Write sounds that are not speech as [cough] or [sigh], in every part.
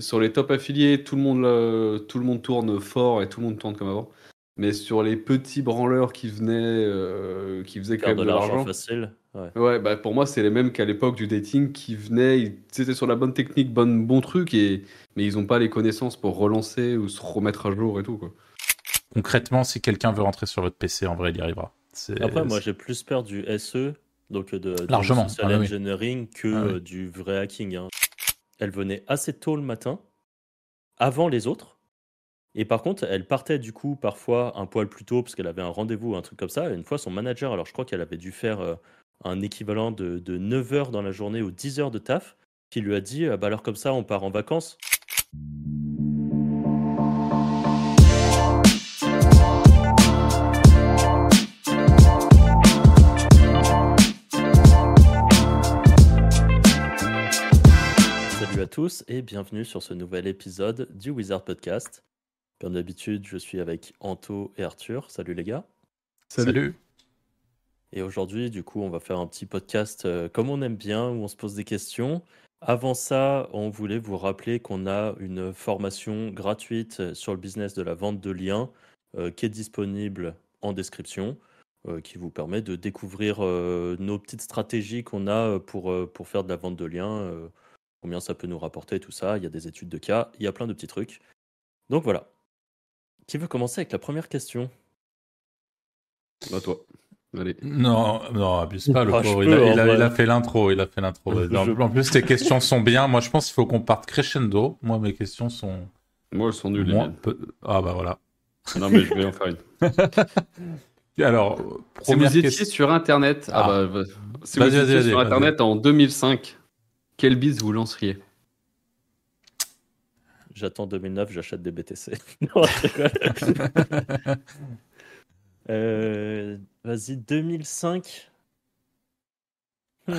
sur les top affiliés, tout le monde, euh, tout le monde tourne fort et tout le monde tourne comme avant. Mais sur les petits branleurs qui venaient, euh, qui faisaient quand même de de l'argent facile. Ouais. ouais, bah pour moi, c'est les mêmes qu'à l'époque du dating qui venaient, ils étaient sur la bonne technique, bon, bon truc, et, mais ils n'ont pas les connaissances pour relancer ou se remettre à jour et tout. Quoi. Concrètement, si quelqu'un veut rentrer sur votre PC, en vrai, il y arrivera. Après, moi, j'ai plus peur du SE, donc de, de Largement. social Ah oui. engineering, que Ah oui. du vrai hacking. hein. Elle venait assez tôt le matin, avant les autres. Et par contre, elle partait du coup parfois un poil plus tôt parce qu'elle avait un rendez-vous, un truc comme ça. Une fois, son manager, alors je crois qu'elle avait dû faire euh, un équivalent de, de 9 heures dans la journée ou 10 heures de taf, qui lui a dit Ah bah alors comme ça, on part en vacances. À tous et bienvenue sur ce nouvel épisode du Wizard Podcast. Comme d'habitude, je suis avec Anto et Arthur. Salut les gars. Salut. Et aujourd'hui, du coup, on va faire un petit podcast euh, comme on aime bien, où on se pose des questions. Avant ça, on voulait vous rappeler qu'on a une formation gratuite sur le business de la vente de liens euh, qui est disponible en description, euh, qui vous permet de découvrir euh, nos petites stratégies qu'on a pour, euh, pour faire de la vente de liens, euh, combien ça peut nous rapporter, tout ça. Il y a des études de cas, il y a plein de petits trucs. Donc voilà. Qui veut commencer avec la première question? Bah, toi. Allez. Non, non, abuse pas, le Ah, pauvre. Il, a, en il a- vrai. il a fait l'intro, il a fait l'intro. Je- En, plus, tes questions sont bien. Moi, je pense qu'il faut qu'on parte crescendo. Moi, mes questions sont Moi, elles sont nulles. miennes. peu- Ah bah voilà. Non, mais je vais en faire une. [laughs] Alors, Si première vous étiez question. sur Internet, ah. Ah. bah, bah, si Vas-y, vous vas-y, étiez sur. Internet en 2005, quel bis vous lanceriez? J'attends 2009, j'achète des BTC. [laughs] Non. [laughs] Euh, Vas-y, 2005. Hmm,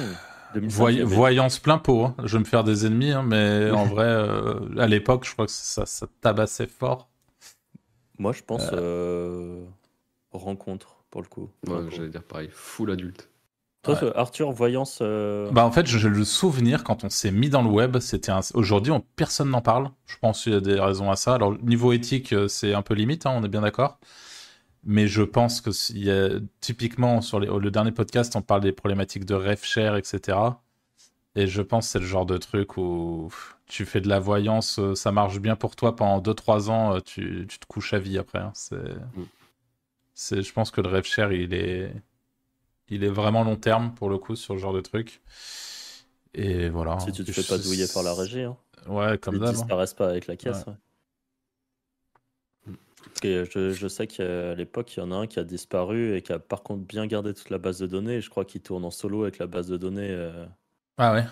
2005, Voy- il y avait- Voyance plein pot. hein. Je vais me faire des ennemis, hein, mais en vrai, euh, à l'époque, je crois que ça, ça tabassait fort. Moi, je pense euh, rencontre, pour le coup. Ouais, j'allais dire pareil, full adulte. Toi, Ouais. Arthur, voyance. euh, Bah en fait, j'ai le souvenir quand on s'est mis dans le web, c'était un... aujourd'hui on- personne n'en parle. Je pense qu'il y a des raisons à ça. Alors niveau éthique, euh, c'est un peu limite, hein, on est bien d'accord. Mais je pense que s'il y a typiquement sur les- le dernier podcast, on parle des problématiques de ref share, etc. Et je pense que c'est le genre de truc où tu fais de la voyance, euh, ça marche bien pour toi pendant 2-3 ans, tu, tu te couches à vie après. hein. C'est, c'est, je pense que le ref share, il est, il est vraiment long terme pour le coup sur ce genre de truc. Et voilà. si tu te fais pas douiller par la régie, hein. Ouais, comme ils d'hab. hein. disparaissent pas avec la caisse. Ouais. ouais. Parce que je, je sais qu'à l'époque, il y en a un qui a disparu et qui a par contre bien gardé toute la base de données. Et je crois qu'il tourne en solo avec la base de données. euh, Ah ouais.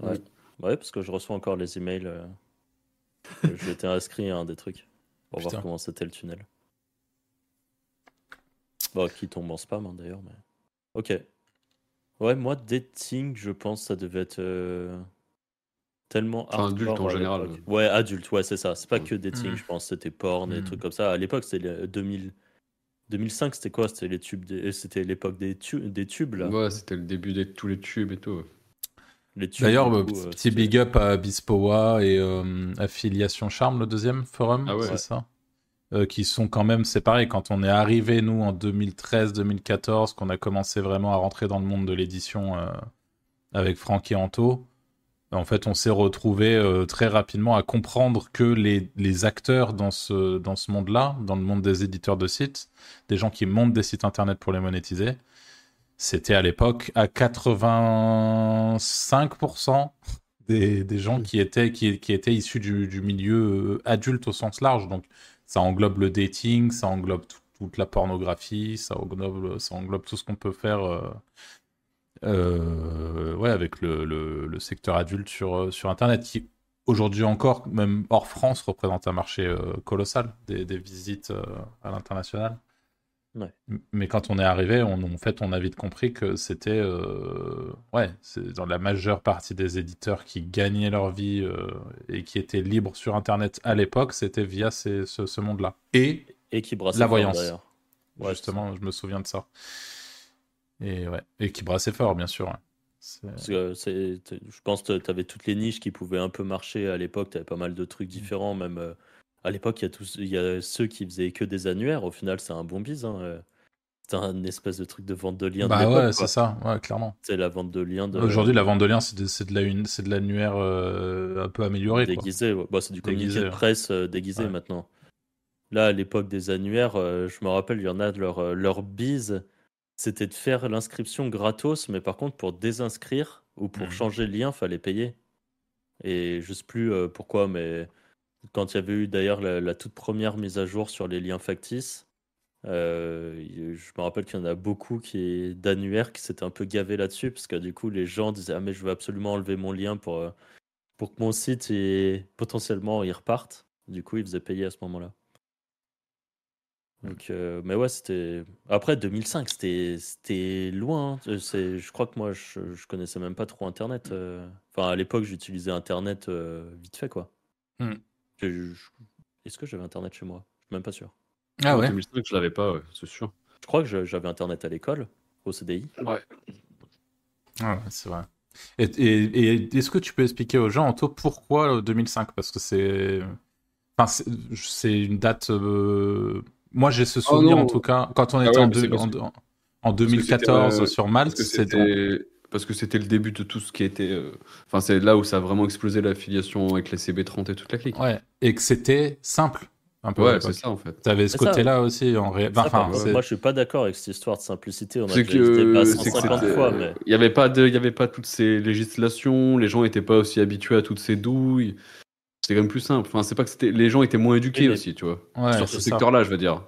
Ouais. Ouais, parce que je reçois encore les emails. euh, m'étais inscrit à un des trucs pour Putain. voir comment c'était le tunnel. Bon, qui tombe en spam hein, d'ailleurs, mais. Ok. Ouais, moi, dating, je pense ça devait être euh, tellement Enfin, adulte en général. Ouais, adulte, ouais, c'est ça. C'est pas que dating, Mm. je pense. C'était porn et Mm. trucs comme ça. À l'époque, c'était le 2000. 2005, c'était quoi? C'était les tubes, des- c'était l'époque des, tu- des tubes là. Ouais, c'était le début de tous les tubes et tout. Les tubes, D'ailleurs, euh, petit euh, big up à Bispoa et euh, Affiliation Charme, le deuxième forum, Ah ouais. c'est Ouais. ça? Euh, Qui sont quand même séparés. Quand on est arrivé, nous, en 2013-2014, qu'on a commencé vraiment à rentrer dans le monde de l'édition euh, avec Franck et Anto, en fait, on s'est retrouvé euh, très rapidement à comprendre que les, les acteurs dans ce, dans ce monde-là, dans le monde des éditeurs de sites, des gens qui montent des sites internet pour les monétiser, c'était à l'époque à 85% des, des gens qui étaient, qui, qui étaient issus du, du milieu adulte au sens large. Donc ça englobe le dating, ça englobe tout- toute la pornographie, ça englobe, ça englobe tout ce qu'on peut faire euh, euh, ouais, avec le, le- secteur adulte sur, euh, sur Internet, qui aujourd'hui encore, même hors France, représente un marché colossal des, visites à l'international. Ouais. Mais quand on est arrivé, on, en fait, on a vite compris que c'était, euh, ouais, c'est dans la majeure partie des éditeurs qui gagnaient leur vie euh, et qui étaient libres sur Internet à l'époque, c'était via ces- ce, ce monde-là. Et Et qui brasse La voyance. Ouais, justement, je me souviens de ça. Et ouais, et qui brassait fort, bien sûr. Parce que je pense que tu avais toutes les niches qui pouvaient un peu marcher à l'époque. Tu avais pas mal de trucs différents. Même euh, à l'époque, il y, a tous- il y a ceux qui faisaient que des annuaires. Au final, c'est un bon bise. Hein. euh. C'est un espèce de truc de vente de liens de Bah l'époque, ouais, c'est ça, ouais, clairement. C'est la vente de liens de, Aujourd'hui, la vente de liens, c'est de, de la une- c'est de l'annuaire euh, un peu amélioré. Déguisé. ouais. Bah, c'est du communiqué Déguisé, de presse euh, déguisé maintenant. Là, à l'époque des annuaires, euh, je me rappelle, il y en a de leur, leur bise, c'était de faire l'inscription gratos, mais par contre, pour désinscrire ou pour Mhm. changer le lien, fallait payer. Et je sais plus pourquoi, mais quand il y avait eu d'ailleurs la, toute première mise à jour sur les liens factices, euh, je me rappelle qu'il y en a beaucoup qui d'annuaires qui s'étaient un peu gavés là-dessus, parce que du coup, les gens disaient Ah, mais je veux absolument enlever mon lien pour, euh, pour que mon site et potentiellement il reparte. Du coup, ils faisaient payer à ce moment-là. Donc, euh, mais ouais, c'était. Après, 2005, c'était loin. hein. Je crois que moi, je, je connaissais même pas trop Internet. Enfin, à l'époque, j'utilisais Internet vite fait, quoi. Hmm. Est-ce que j'avais Internet chez moi? Je suis même pas sûr. Ah En ouais 2005, je l'avais pas, ouais, c'est sûr. Je crois que j'avais Internet à l'école, au CDI. Ouais. Ah ouais, c'est vrai. Et, et- et est-ce que tu peux expliquer aux gens, Anto, pourquoi euh, 2005 Parce que c'est. Enfin, c'est- une date. euh, Moi, j'ai ce souvenir, Oh non. en tout cas, quand on Ah était ouais, en, mais c'est deux- parce en, que- en parce que c'était, 2014 euh, sur Malte, c'était parce que c'était le début de tout ce qui était. euh, Enfin, c'est là où ça a vraiment explosé l'affiliation avec les CB30 et toute la clique. Ouais, et que c'était simple. Un peu Ouais, c'est ça en fait. T'avais ce côté-là aussi en ré... Ça, Enfin, moi, je suis pas d'accord avec cette histoire de simplicité. On a déjà que, que 150 c'était- fois, mais il y avait pas de, il y avait pas toutes ces législations, les gens étaient pas aussi habitués à toutes ces douilles. C'était quand même plus simple. Enfin, c'est pas que c'était, les gens étaient moins éduqués mais- aussi, tu vois. ouais, Sur ce secteur-là, je veux dire.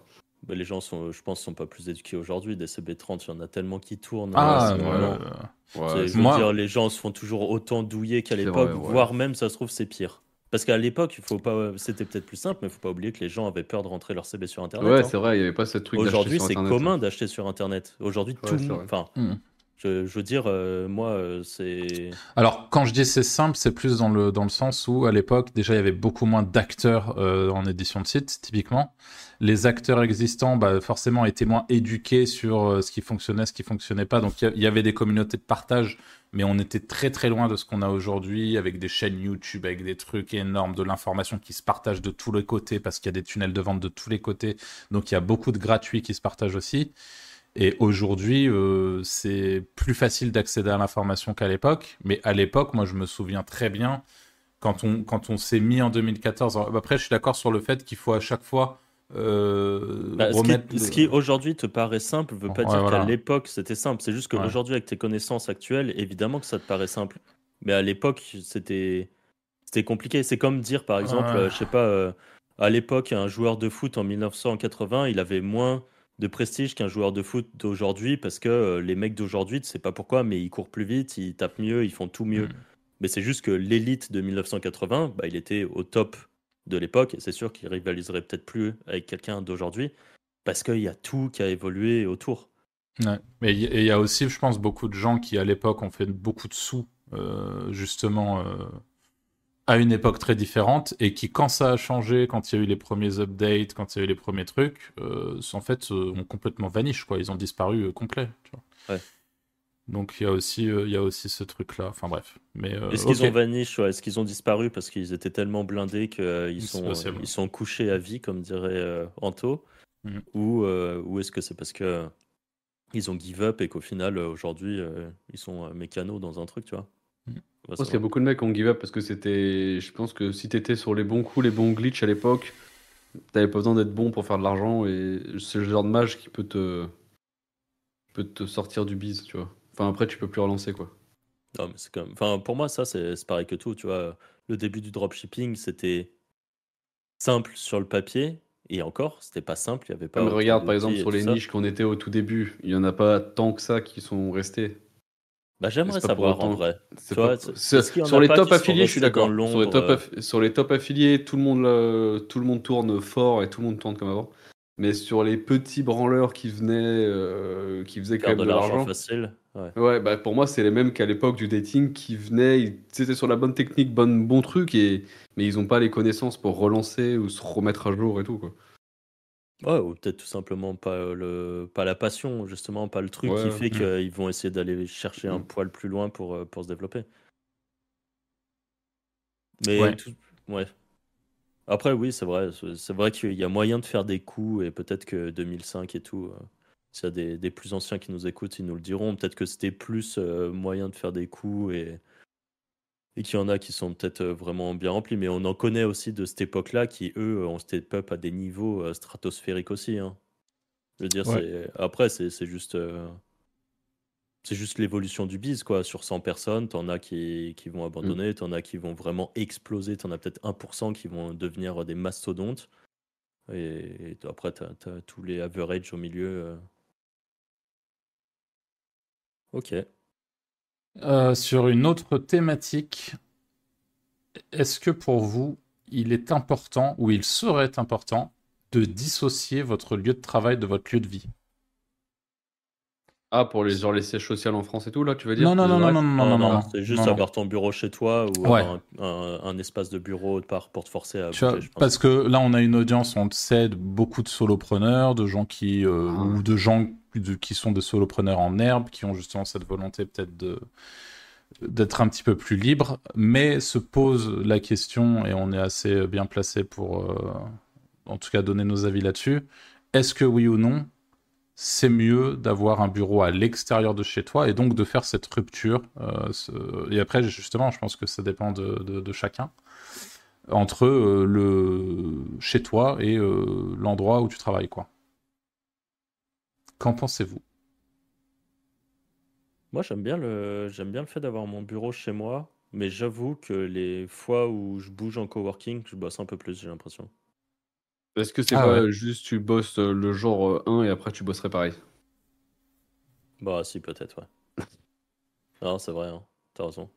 Mais les gens sont, je pense, sont pas plus éduqués aujourd'hui. Des CB30, il y en a tellement qui tournent. Ah, euh, c'est ouais. je veux Moi- dire, les gens se font toujours autant douiller qu'à l'époque, voire même, ça se trouve, c'est pire. Parce qu'à l'époque, faut pas, c'était peut-être plus simple, mais il faut pas oublier que les gens avaient peur de rentrer leur CB sur Internet. ouais, hein. c'est vrai, il y avait pas ce truc. Aujourd'hui, c'est Internet. commun d'acheter sur Internet. Aujourd'hui, tout le monde. Enfin. Je, veux dire, euh, moi, euh, c'est. Alors, quand je dis c'est simple, c'est plus dans le, dans le sens où, à l'époque, déjà, il y avait beaucoup moins d'acteurs euh, en édition de site, typiquement. Les acteurs existants, bah, forcément, étaient moins éduqués sur ce qui fonctionnait, ce qui fonctionnait pas. Donc, il y y avait des communautés de partage, mais on était très, très loin de ce qu'on a aujourd'hui, avec des chaînes YouTube, avec des trucs énormes, de l'information qui se partage de tous les côtés, parce qu'il y a des tunnels de vente de tous les côtés. Donc, il y a beaucoup de gratuits qui se partagent aussi. Et aujourd'hui, euh, c'est plus facile d'accéder à l'information qu'à l'époque. Mais à l'époque, moi, je me souviens très bien quand on, quand on s'est mis en 2014. Alors, Après, je suis d'accord sur le fait qu'il faut à chaque fois euh, Bah, remettre. ce qui aujourd'hui te paraît simple veut pas Ouais, dire voilà. qu'à l'époque c'était simple. C'est juste Ouais. qu'aujourd'hui, avec tes connaissances actuelles, évidemment que ça te paraît simple. Mais à l'époque, c'était c'était compliqué. C'est comme dire, par exemple, Ouais. euh, je sais pas, euh, à l'époque, un joueur de foot en 1980, il avait moins de prestige qu'un joueur de foot d'aujourd'hui parce que euh, les mecs d'aujourd'hui, tu sais pas pourquoi, mais ils courent plus vite, ils tapent mieux, ils font tout mieux. Mm. Mais c'est juste que l'élite de 1980, bah, il était au top de l'époque, et c'est sûr qu'il rivaliserait peut-être plus avec quelqu'un d'aujourd'hui, parce qu'il y a tout qui a évolué autour. Ouais. Et il y a aussi, je pense, beaucoup de gens qui, à l'époque, ont fait beaucoup de sous, euh, justement, euh, à une époque très différente, et qui, quand ça a changé, quand il y a eu les premiers updates, quand il y a eu les premiers trucs, euh, en fait, euh, ont complètement vanish, quoi. Ils ont disparu euh, complet. tu vois. Ouais. Donc il y a aussi, euh, il y a aussi ce truc-là. Enfin bref. Mais euh, Est-ce qu'ils ont vanish ouais, Est-ce qu'ils ont disparu parce qu'ils étaient tellement blindés qu'ils sont, ils sont couchés à vie, comme dirait Anto? Mhm. Ou, ou est-ce que c'est parce que ils ont give up et qu'au final, aujourd'hui, ils sont mécanos dans un truc, tu vois? Je pense qu'il y a beaucoup de mecs qui ont give up parce que c'était. Je pense que si t'étais sur les bons coups, les bons glitches à l'époque, t'avais pas besoin d'être bon pour faire de l'argent et c'est le genre de mage qui peut te. peut te sortir du bise, tu vois. Enfin, après, tu peux plus relancer, quoi. Non, mais c'est comme... enfin, pour moi, ça, c'est pareil que tout. Tu vois, le début du dropshipping, c'était simple sur le papier. Et encore, c'était pas simple. Il y avait pas. Mais regarde, par exemple, sur les niches qu'on était au tout début, il y en a pas tant que ça qui sont restés. Bah, j'aimerais savoir en vrai. Vois, sur les top affiliés, je suis d'accord. Sur les, l'ombre, top euh, aff- sur les top affiliés, tout le monde, le- tout le monde tourne fort et tout le monde tourne comme avant. Mais sur les petits branleurs qui venaient, euh, qui faisaient quand même de de l'argent facile. Ouais. Ouais, bah pour moi, c'est les mêmes qu'à l'époque du dating qui venaient, ils étaient sur la bonne technique, bon, bon truc, et... mais ils n'ont pas les connaissances pour relancer ou se remettre à jour et tout. Quoi. Ouais, ou peut-être tout simplement pas le pas la passion, justement, pas le truc qui fait qu'ils vont essayer d'aller chercher un Mm. poil plus loin pour, euh, pour se développer. Mais Ouais. tout- ouais. Après, oui, c'est vrai. c'est- vrai qu'il y a moyen de faire des coups et peut-être que 2005 et tout, euh, s'il y a des, des plus anciens qui nous écoutent, ils nous le diront. Peut-être que c'était plus euh, moyen de faire des coups et, et qu'il y en a qui sont peut-être euh, vraiment bien remplis. Mais on en connaît aussi de cette époque-là qui, eux, ont step up à des niveaux euh, stratosphériques aussi. hein. Je veux dire, Ouais. après, c'est juste. euh, C'est juste l'évolution du biz, quoi. Sur 100 personnes, t'en as qui, qui vont abandonner, t'en as qui vont vraiment exploser, t'en as peut-être 1% qui vont devenir des mastodontes. Et, et après, t'as as tous les average au milieu. euh. Ok. Euh, sur une autre thématique, est-ce que pour vous, il est important ou il serait important de dissocier votre lieu de travail de votre lieu de vie? Ah, pour les, genre les sièges sociaux en France et tout, là, tu veux dire? Non, non, non, non, non, non, non, non, non. C'est juste non, non. avoir ton bureau chez toi ou Ouais. avoir un, un- un espace de bureau par, pour te forcer à Tu vois, bouger, je pense. parce que là, on a une audience, on le sait, de beaucoup de solopreneurs, de gens qui, euh, Ah. ou de gens de- qui sont des solopreneurs en herbe, qui ont justement cette volonté peut-être de d'être un petit peu plus libre, mais se pose la question, et on est assez bien placé pour, euh, en tout cas, donner nos avis là-dessus. Est-ce que oui ou non, c'est mieux d'avoir un bureau à l'extérieur de chez toi et donc de faire cette rupture euh, Et après, justement, je pense que ça dépend de, chacun entre euh, le chez toi et euh, l'endroit où tu travailles. Qu'en pensez-vous? Moi, j'aime bien le, j'aime bien le fait d'avoir mon bureau chez moi, mais j'avoue que les fois où je bouge en coworking, je bosse un peu plus, j'ai l'impression. Est-ce que c'est Ah pas ouais. juste tu bosses euh, le jour euh, 1 et après tu bosserais pareil Bah, si, peut-être, ouais. [laughs] Non, c'est vrai, hein. T'as raison.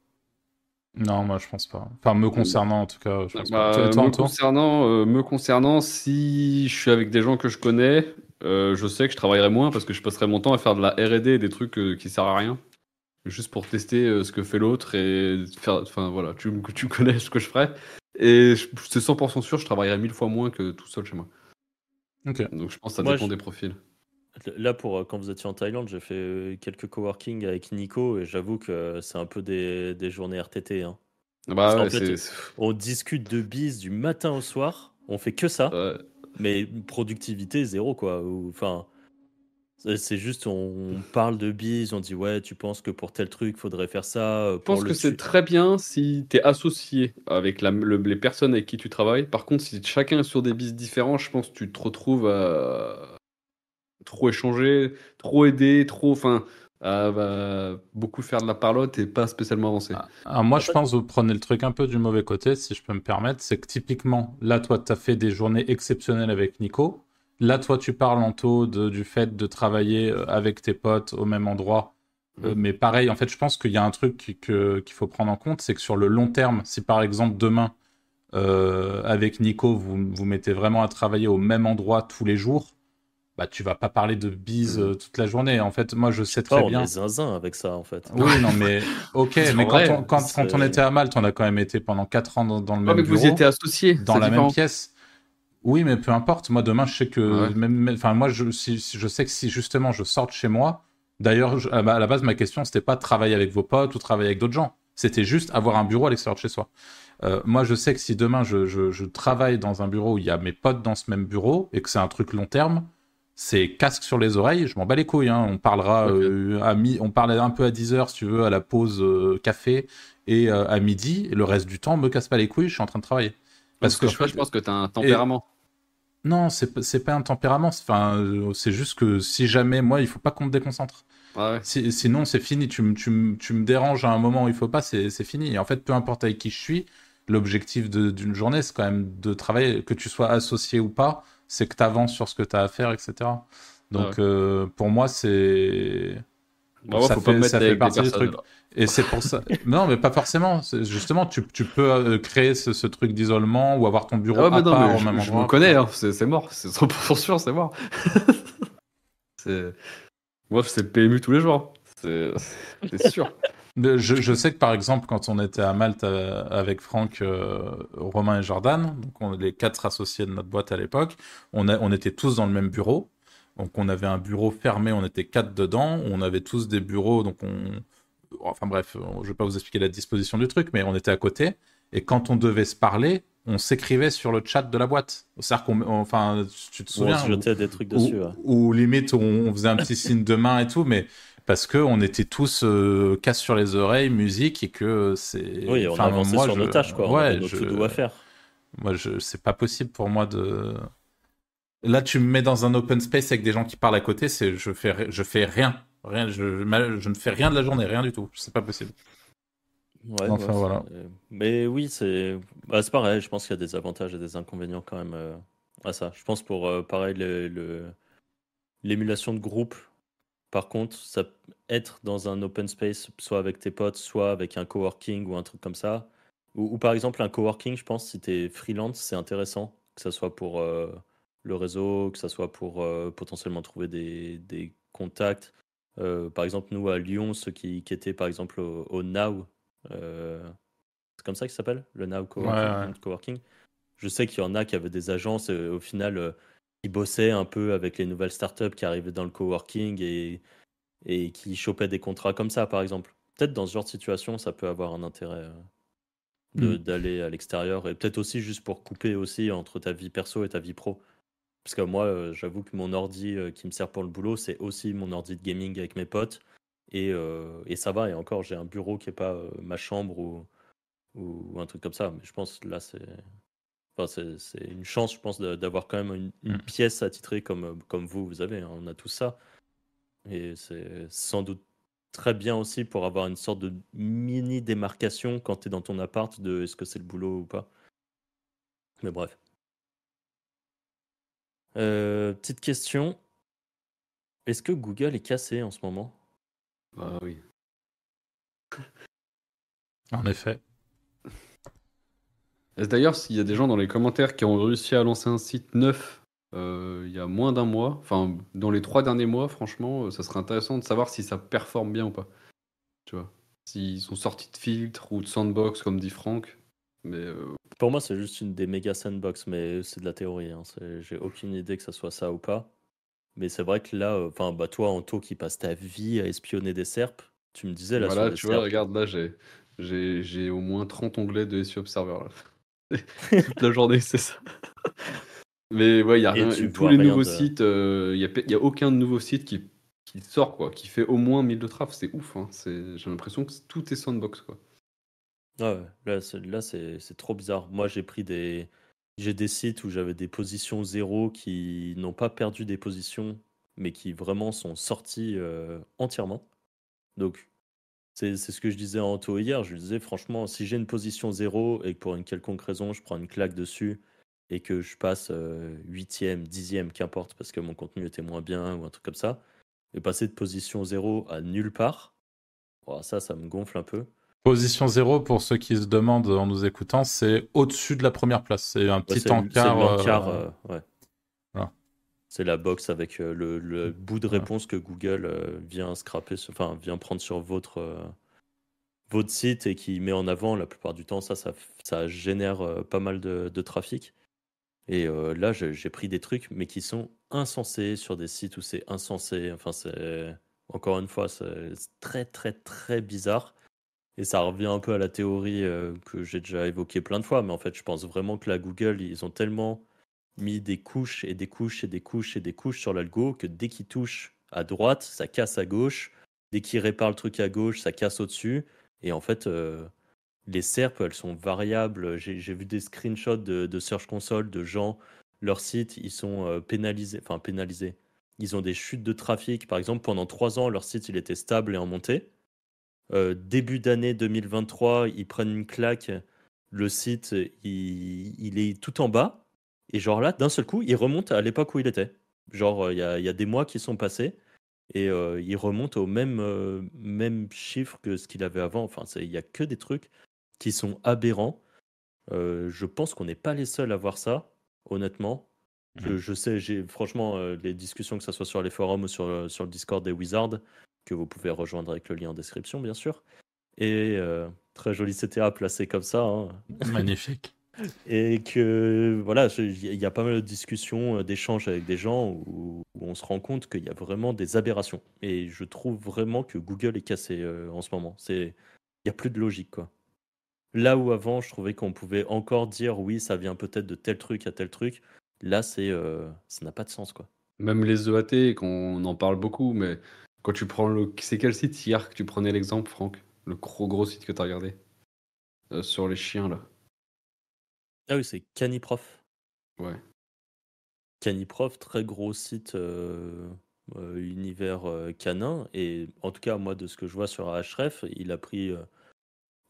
Non, moi je pense pas. Enfin, me concernant en tout cas, je pense Bah, pas. Toi, toi, me, toi concernant, euh, me concernant, si je suis avec des gens que je connais, euh, je sais que je travaillerai moins parce que je passerai mon temps à faire de la R&D et des trucs euh, qui servent à rien. Juste pour tester euh, ce que fait l'autre et faire. Enfin voilà, tu, me- tu connais ce que je ferai. Et je- c'est 100% sûr, je travaillerai mille fois moins que tout seul chez moi. Donc je pense que ça Moi, dépend je- des profils. Là, pour euh, quand vous étiez en Thaïlande, j'ai fait euh, quelques coworking avec Nico et j'avoue que c'est un peu des, des journées RTT. hein. Bah ouais, fait, c'est. On discute de bise du matin au soir, on fait que ça, ouais. mais productivité zéro, quoi. Ou- Enfin, c'est juste, on, parle de bise, on dit ouais, tu penses que pour tel truc, faudrait faire ça. euh, Je pense que c'est très bien si tu es associé avec la- le- les personnes avec qui tu travailles. Par contre, si chacun est sur des bis différents, je pense que tu te retrouves à trop échanger, trop aider, trop, enfin, à bah, beaucoup faire de la parlotte et pas spécialement avancer. Ah, Alors moi, je pense que vous prenez le truc un peu du mauvais côté, si je peux me permettre. C'est que typiquement, là, toi, tu as fait des journées exceptionnelles avec Nico. Là, toi, tu parles, Anto, de, du fait de travailler euh, avec tes potes au même endroit. Euh, Mhm. mais pareil, en fait, je pense qu'il y a un truc qu'il faut prendre en compte, c'est que sur le long terme, si par exemple demain, euh, avec Nico, vous vous mettez vraiment à travailler au même endroit tous les jours, bah, tu vas pas parler de bise euh, toute la journée. En fait, moi, je sais très on bien. est zinzin avec ça, en fait. Oui, non, mais [laughs] ok, mais quand, vrai, on, quand, c'est- quand on était à Malte, on a quand même été pendant 4 ans dans, dans le Ah, même mais bureau, vous y étiez associés, dans la différent. même pièce. Oui, mais peu importe. Moi, demain, je sais que Ouais. même, même- enfin, moi, je, si, si- je sais que si justement je sors de chez moi, d'ailleurs, à la base, ma question, c'était pas travailler avec vos potes ou travailler avec d'autres gens. C'était juste avoir un bureau à l'extérieur de chez soi. Euh, moi, je sais que si demain je, je- je travaille dans un bureau où il y a mes potes dans ce même bureau et que c'est un truc long terme, c'est casque sur les oreilles, je m'en bats les couilles. hein. On parlera euh, à mi, on parle un peu à 10 heures si tu veux, à la pause euh, café et à midi. Et le reste du temps, me casse pas les couilles, je suis en train de travailler. Parce que je, fais, fait- je pense que tu as un tempérament. non, c'est pas un tempérament. Enfin, euh, c'est juste que si jamais, moi, il faut pas qu'on me déconcentre. Ouais, ouais. Si- sinon, c'est fini. Tu, me- tu, tu déranges à un moment où il faut pas, c'est fini. Et en fait, peu importe avec qui je suis, l'objectif d'une journée, c'est quand même de travailler, que tu sois associé ou pas, c'est que tu avances sur ce que tu as à faire, etc. Donc, Ah ouais. euh, pour moi, c'est. Bah ouais, ça faut pas fait, mettre ça fait partie du truc. Et c'est pour ça. [laughs] non, mais pas forcément. Justement, tu, tu peux euh, créer ce, ce truc d'isolement ou avoir ton bureau Ah ouais, à non, part au je, même je endroit. me connais, hein, c'est mort, c'est 100% sûr, c'est mort. [laughs] Moi, c'est le PMU tous les jours, c'est sûr. [laughs] Je, sais que par exemple, quand on était à Malte avec Franck, Romain et Jordan, donc on, les quatre associés de notre boîte à l'époque, on, on était tous dans le même bureau. Donc on avait un bureau fermé, on était quatre dedans, on avait tous des bureaux, donc on... Enfin bref, je vais pas vous expliquer la disposition du truc, mais on était à côté. Et quand on devait se parler, on s'écrivait sur le chat de la boîte. C'est-à-dire qu'on, enfin, tu te souviens, on des trucs dessus, ou, limite on, faisait un petit [laughs] signe de main et tout, mais parce que on était tous euh, casse sur les oreilles, musique et que c'est. Oui, on avançait sur nos tâches, quoi. Ouais, je... dois faire. Moi, je, c'est pas possible pour moi de. Là, tu me mets dans un open space avec des gens qui parlent à côté, c'est je fais, je fais rien, rien, je, je ne fais rien de la journée, rien du tout. C'est pas possible. Ouais, enfin, voilà. Mais oui, c'est bah, pareil. Je pense qu'il y a des avantages et des inconvénients quand même euh, à ça. Je pense pour euh, pareil l'émulation de groupe. Par contre, ça être dans un open space, soit avec tes potes, soit avec un coworking ou un truc comme ça, ou, par exemple un coworking, je pense si tu es freelance, c'est intéressant que ça soit pour euh, le réseau, que ça soit pour potentiellement trouver des, des contacts. par exemple, nous à Lyon, ceux qui, qui étaient par exemple au, au Now, euh, c'est comme ça qu'il s'appelle, le Now Coworking. Je sais qu'il y en a qui avaient des agences, euh, au final, euh, qui bossaient un peu avec les nouvelles startups qui arrivaient dans le coworking et, et qui chopaient des contrats comme ça, par exemple. Peut-être dans ce genre de situation, ça peut avoir un intérêt mm. d'aller à l'extérieur et peut-être aussi juste pour couper aussi entre ta vie perso et ta vie pro. Parce que moi, j'avoue que mon ordi qui me sert pour le boulot, c'est aussi mon ordi de gaming avec mes potes. Et, euh, et, ça va, et encore, j'ai un bureau qui n'est pas euh, ma chambre ou, ou, un truc comme ça. Mais je pense là, c'est enfin, c'est une chance, je pense, d'avoir quand même une, mmh. pièce attitrée comme, comme vous, vous avez. Hein. On a tout ça. Et c'est sans doute très bien aussi pour avoir une sorte de mini démarcation quand tu es dans ton appart de est-ce que c'est le boulot ou pas. Mais bref. Euh, petite question. Est-ce que Google est cassé en ce moment? Ah oui. [laughs] En effet. Est-ce d'ailleurs s'il y a des gens dans les commentaires qui ont réussi à lancer un site neuf euh, il y a moins d'un mois, enfin dans les trois derniers mois, franchement, euh, ça serait intéressant de savoir si ça performe bien ou pas. Tu vois, s'ils sont sortis de filtre ou de sandbox comme dit Franck. Mais euh, Pour moi, c'est juste une des méga sandbox, mais c'est de la théorie. Hein. J'ai aucune idée que ça soit ça ou pas. Mais c'est vrai que là, enfin, bah, toi, Anto, qui passe ta vie à espionner des serpes, tu me disais là Voilà, tu vois, regarde, là, j'ai, au moins 30 onglets de SEO Observer. [laughs] [laughs] Toute la journée, c'est ça. Mais ouais, il y a rien. Tous les nouveaux sites, il n'y a, y a aucun nouveau site qui, qui sort, quoi, qui fait au moins 1000 de traf. C'est ouf. Hein. J'ai l'impression que tout est sandbox, quoi. Ah ouais, là, c'est, c'est, c'est trop bizarre. Moi, j'ai pris des, j'ai des sites où j'avais des positions zéro qui n'ont pas perdu des positions, mais qui vraiment sont sortis euh, entièrement. Donc, c'est ce que je disais en auto hier. Je disais, franchement, si j'ai une position zéro et que pour une quelconque raison, je prends une claque dessus et que je passe euh, huitième, dixième, qu'importe, parce que mon contenu était moins bien ou un truc comme ça, et passer de position zéro à nulle part, ça, ça me gonfle un peu. Position 0, pour ceux qui se demandent en nous écoutant, c'est au-dessus de la première place. C'est un petit encart. Euh, euh, c'est la box avec euh, le, bout de réponse que Google vient scraper, enfin vient prendre sur votre, votre site et qui met en avant la plupart du temps. Ça, ça, génère pas mal de, de trafic. Et là, j'ai pris des trucs, mais qui sont insensés sur des sites où c'est insensé. Enfin, c'est encore une fois, c'est très, très, très bizarre. Et ça revient un peu à la théorie euh, que j'ai déjà évoquée plein de fois, mais en fait, je pense vraiment que la Google, ils ont tellement mis des couches et des couches et des couches et des couches sur l'algo que dès qu'ils touchent à droite, ça casse à gauche. Dès qu'ils réparent le truc à gauche, ça casse au-dessus. Et en fait, euh, les SERP, elles sont variables. J'ai vu des screenshots de, Search Console de gens, leurs sites, ils sont euh, pénalisés. Enfin, pénalisés. Ils ont des chutes de trafic. Par exemple, pendant trois ans, leur site, il était stable et en montée. Euh, début d'année 2023, ils prennent une claque, le site, il, est tout en bas, et genre là, d'un seul coup, il remonte à l'époque où il était. Genre, euh, il y, a, des mois qui sont passés, et euh, il remonte au même, même chiffre que ce qu'il avait avant. Enfin, il n'y a que des trucs qui sont aberrants. je pense qu'on n'est pas les seuls à voir ça, honnêtement. Je, je, sais, j'ai franchement les discussions, que ce soit sur les forums ou sur, sur le Discord des Wizards, que vous pouvez rejoindre avec le lien en description, bien sûr. et très joli CTA placé comme ça. hein. [laughs] Magnifique. Et que voilà, il y a pas mal de discussions, euh, d'échanges avec des gens où, où on se rend compte qu'il y a vraiment des aberrations. Et je trouve vraiment que Google est cassé euh, en ce moment. C'est, il y a plus de logique quoi. Là où avant, je trouvais qu'on pouvait encore dire oui, ça vient peut-être de tel truc à tel truc. Là, c'est, euh, ça n'a pas de sens quoi. Même les EAT, qu'on en parle beaucoup, mais quand tu prends le. C'est quel site hier que tu prenais l'exemple, Franck? Le gros gros site que tu as regardé? Euh, Sur les chiens, là. Ah oui, c'est Caniprof. Ouais. Caniprof, très gros site euh, euh, univers canin. Et en tout cas, moi, de ce que je vois sur Ahref, il a pris.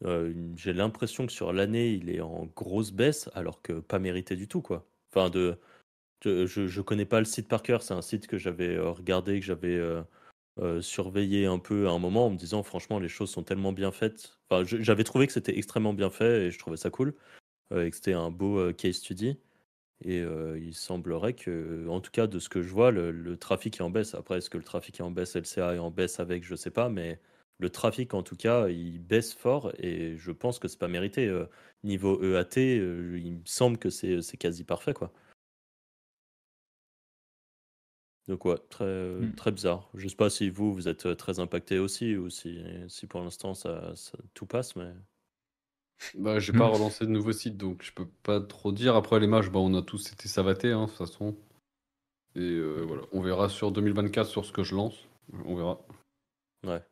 une- J'ai l'impression que sur l'année, il est en grosse baisse, alors que pas mérité du tout, quoi. Enfin, de, de- je, je connais pas le site par cœur. C'est un site que j'avais regardé, que j'avais euh, surveillé un peu à un moment en me disant, franchement, les choses sont tellement bien faites. Enfin, j'avais trouvé que c'était extrêmement bien fait et je trouvais ça cool. euh, et que c'était un beau euh, case study. Et il semblerait que, en tout cas, de ce que je vois, le, trafic est en baisse. Après, est-ce que le trafic est en baisse, LCA est en baisse avec, je sais pas, mais le trafic, en tout cas, il baisse fort et je pense que c'est pas mérité. Niveau EAT, il me semble que c'est quasi parfait, quoi. Donc, ouais, très, Mm. très bizarre. Je sais pas si vous, vous êtes euh, très impacté aussi ou si, si pour l'instant ça, ça- tout passe, mais. Bah, j'ai Hmm. pas relancé de nouveau site, donc je peux pas trop dire. Après, les matchs, bah, on a tous été savatés, hein, de toute façon. Et euh, voilà, on verra sur 2024 sur ce que je lance. On verra. Ouais.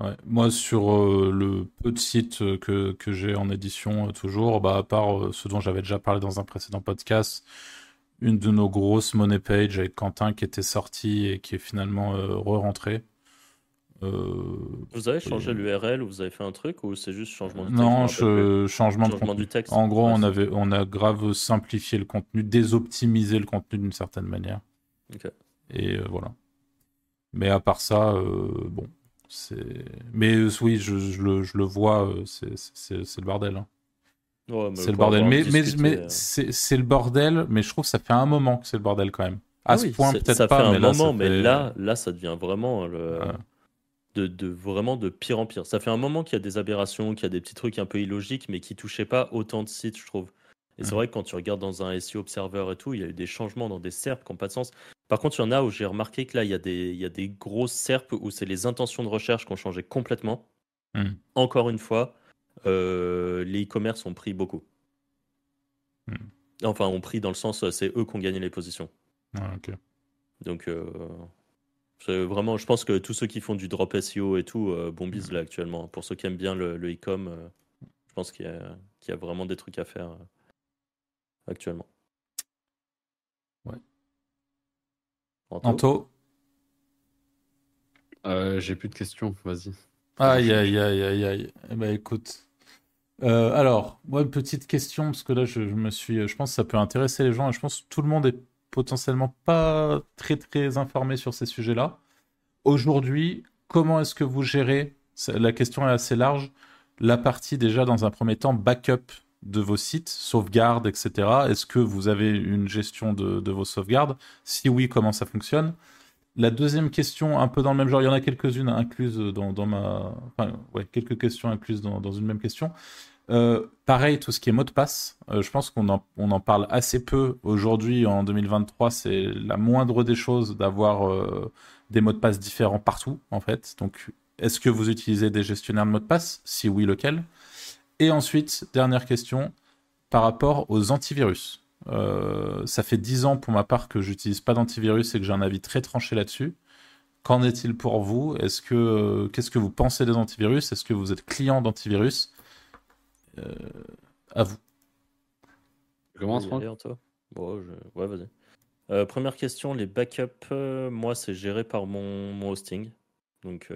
Ouais. Moi, sur euh, le peu de sites euh, que, que j'ai en édition, euh, toujours, bah, à part euh, ce dont j'avais déjà parlé dans un précédent podcast, une de nos grosses money page avec Quentin qui était sortie et qui est finalement euh, re-rentrée. Euh, Vous avez changé l'URL ou vous avez fait un truc ou c'est juste changement de texte non, je- changement de Changement contenu. du texte. En gros, Ouais, on, avait, on a grave simplifié le contenu, désoptimisé le contenu d'une certaine manière. Ok. Et euh, voilà. Mais à part ça, bon, c'est. Mais oui, je, je le, je le vois, c'est le bordel. hein. Ouais, C'est le bordel. Mais, mais, discuté, mais euh, c'est le bordel, mais je trouve que ça fait un moment que c'est le bordel quand même. À ah ce point, peut-être ça pas, fait un mais là, ça moment, mais fait- là, là, ça devient vraiment le, Ouais. de, de vraiment de pire en pire. Ça fait un moment qu'il y a des aberrations, qu'il y a des petits trucs un peu illogiques, mais qui touchaient pas autant de sites, je trouve. Et c'est Mhm. vrai que quand tu regardes dans un SEO Observer et tout, il y a eu des changements dans des SERP qui n'ont pas de sens. Par contre, il y en a où j'ai remarqué que là, il y a des, il y a des grosses SERP où c'est les intentions de recherche qui ont changé complètement. Mhm. Encore une fois, euh, les e-commerce ont pris beaucoup. Mhm. Enfin, ont pris dans le sens, euh, c'est eux qui ont gagné les positions. Ok. Donc, euh, vraiment, je pense que tous ceux qui font du drop SEO et tout, euh, bon bise là actuellement. Pour ceux qui aiment bien le, le e-com, euh, je pense qu'il y, a- qu'il y a vraiment des trucs à faire euh, actuellement. Ouais. Anto Anto Euh, j'ai plus de questions, vas-y. Aïe, aïe, aïe, aïe, aïe. Eh ben, écoute. Euh, alors, moi, une petite question, parce que là, je, me suis. Je pense que ça peut intéresser les gens, et je pense que tout le monde est potentiellement pas très, très informé sur ces sujets-là. Aujourd'hui, comment est-ce que vous gérez, la question est assez large, la partie déjà, dans un premier temps, backup de vos sites, sauvegarde, etc. Est-ce que vous avez une gestion de vos sauvegardes? Si oui, comment ça fonctionne? La deuxième question, un peu dans le même genre, il y en a quelques-unes incluses dans, ma. Ouais, quelques questions incluses dans, une même question. Euh, pareil, tout ce qui est mot de passe, euh, je pense qu'on en, on en parle assez peu aujourd'hui, en 2023. C'est la moindre des choses d'avoir euh, des mots de passe différents partout, en fait. Donc, est-ce que vous utilisez des gestionnaires de mots de passe? Si oui, lequel? Et ensuite, dernière question, par rapport aux antivirus. Euh, ça fait 10 ans pour ma part que j'utilise pas d'antivirus et que j'ai un avis très tranché là-dessus. Qu'en est-il pour vous? Est-ce que euh, qu'est-ce que vous pensez des antivirus? Est-ce que vous êtes client d'antivirus? Euh, À vous. Je commence, Franck? Anto Bon, je- Ouais, vas-y. Euh, première question, les backups, euh, moi, c'est géré par mon, mon hosting. Donc,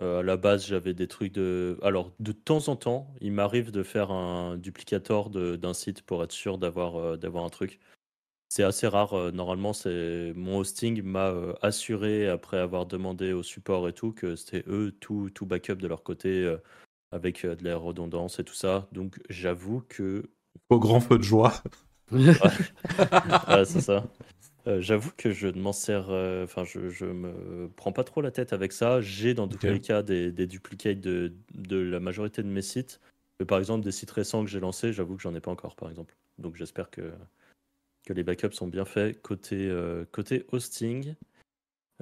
euh, à la base, j'avais des trucs de... Alors, de temps en temps, il m'arrive de faire un duplicator d'un site pour être sûr d'avoir euh, d'avoir un truc. C'est assez rare. euh, Normalement, c'est mon hosting m'a assuré, après avoir demandé au support et tout, que c'était eux tout, tout backup de leur côté, avec de la redondance et tout ça. Donc, j'avoue que Au grand feu de joie. Ouais, [laughs] c'est ça. Euh, j'avoue que je ne m'en sers, euh, enfin, je, je me prends pas trop la tête avec ça. J'ai dans tous les cas des, des duplicates de, de la majorité de mes sites. Mais par exemple, des sites récents que j'ai lancés, j'avoue que j'en ai pas encore, par exemple. Donc j'espère que, que les backups sont bien faits. Côté, euh, côté hosting,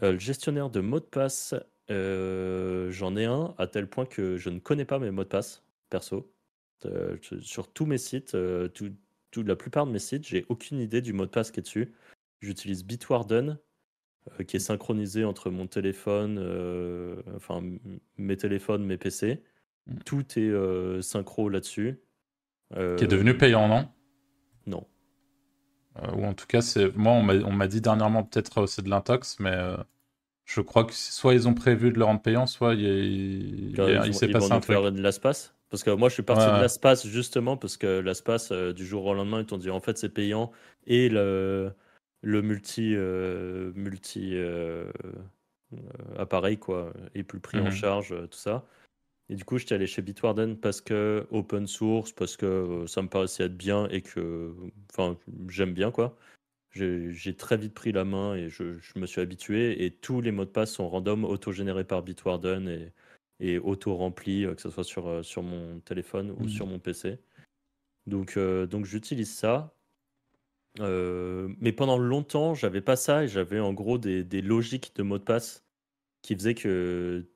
euh, le gestionnaire de mots de passe, euh, j'en ai un à tel point que je ne connais pas mes mots de passe, perso. Euh, sur tous mes sites, euh, tout, tout- la plupart de mes sites, j'ai aucune idée du mot de passe qui est dessus. J'utilise Bitwarden, euh, qui est synchronisé entre mon téléphone, euh, enfin mes téléphones, mes PC. Mm. Tout est euh, synchro là-dessus. Qui est devenu payant, non? Non. Ou en tout cas, c'est moi, on m'a dit dernièrement, peut-être c'est de l'intox, mais je crois que soit ils ont prévu de le rendre payant, soit il, il, s'est passé un truc. de l'espace. Parce que moi, je suis parti Ouais, de l'espace justement parce que l'espace, euh, du jour au lendemain, ils t'ont dit en fait c'est payant et le, le multi, euh, multi euh, appareil quoi, est plus pris en Mhm. charge, euh, tout ça. Et du coup, j'étais allé chez Bitwarden parce que open source, parce que ça me paraissait être bien et que, enfin, j'aime bien quoi. J'ai très vite pris la main et je, je me suis habitué. Et tous les mots de passe sont random, auto-générés par Bitwarden et, et auto-remplis, que ce soit sur, sur mon téléphone ou Mhm. sur mon PC. Donc, euh, donc j'utilise ça. Euh, mais pendant longtemps, j'avais pas ça et j'avais en gros des, des logiques de mots de passe qui faisaient que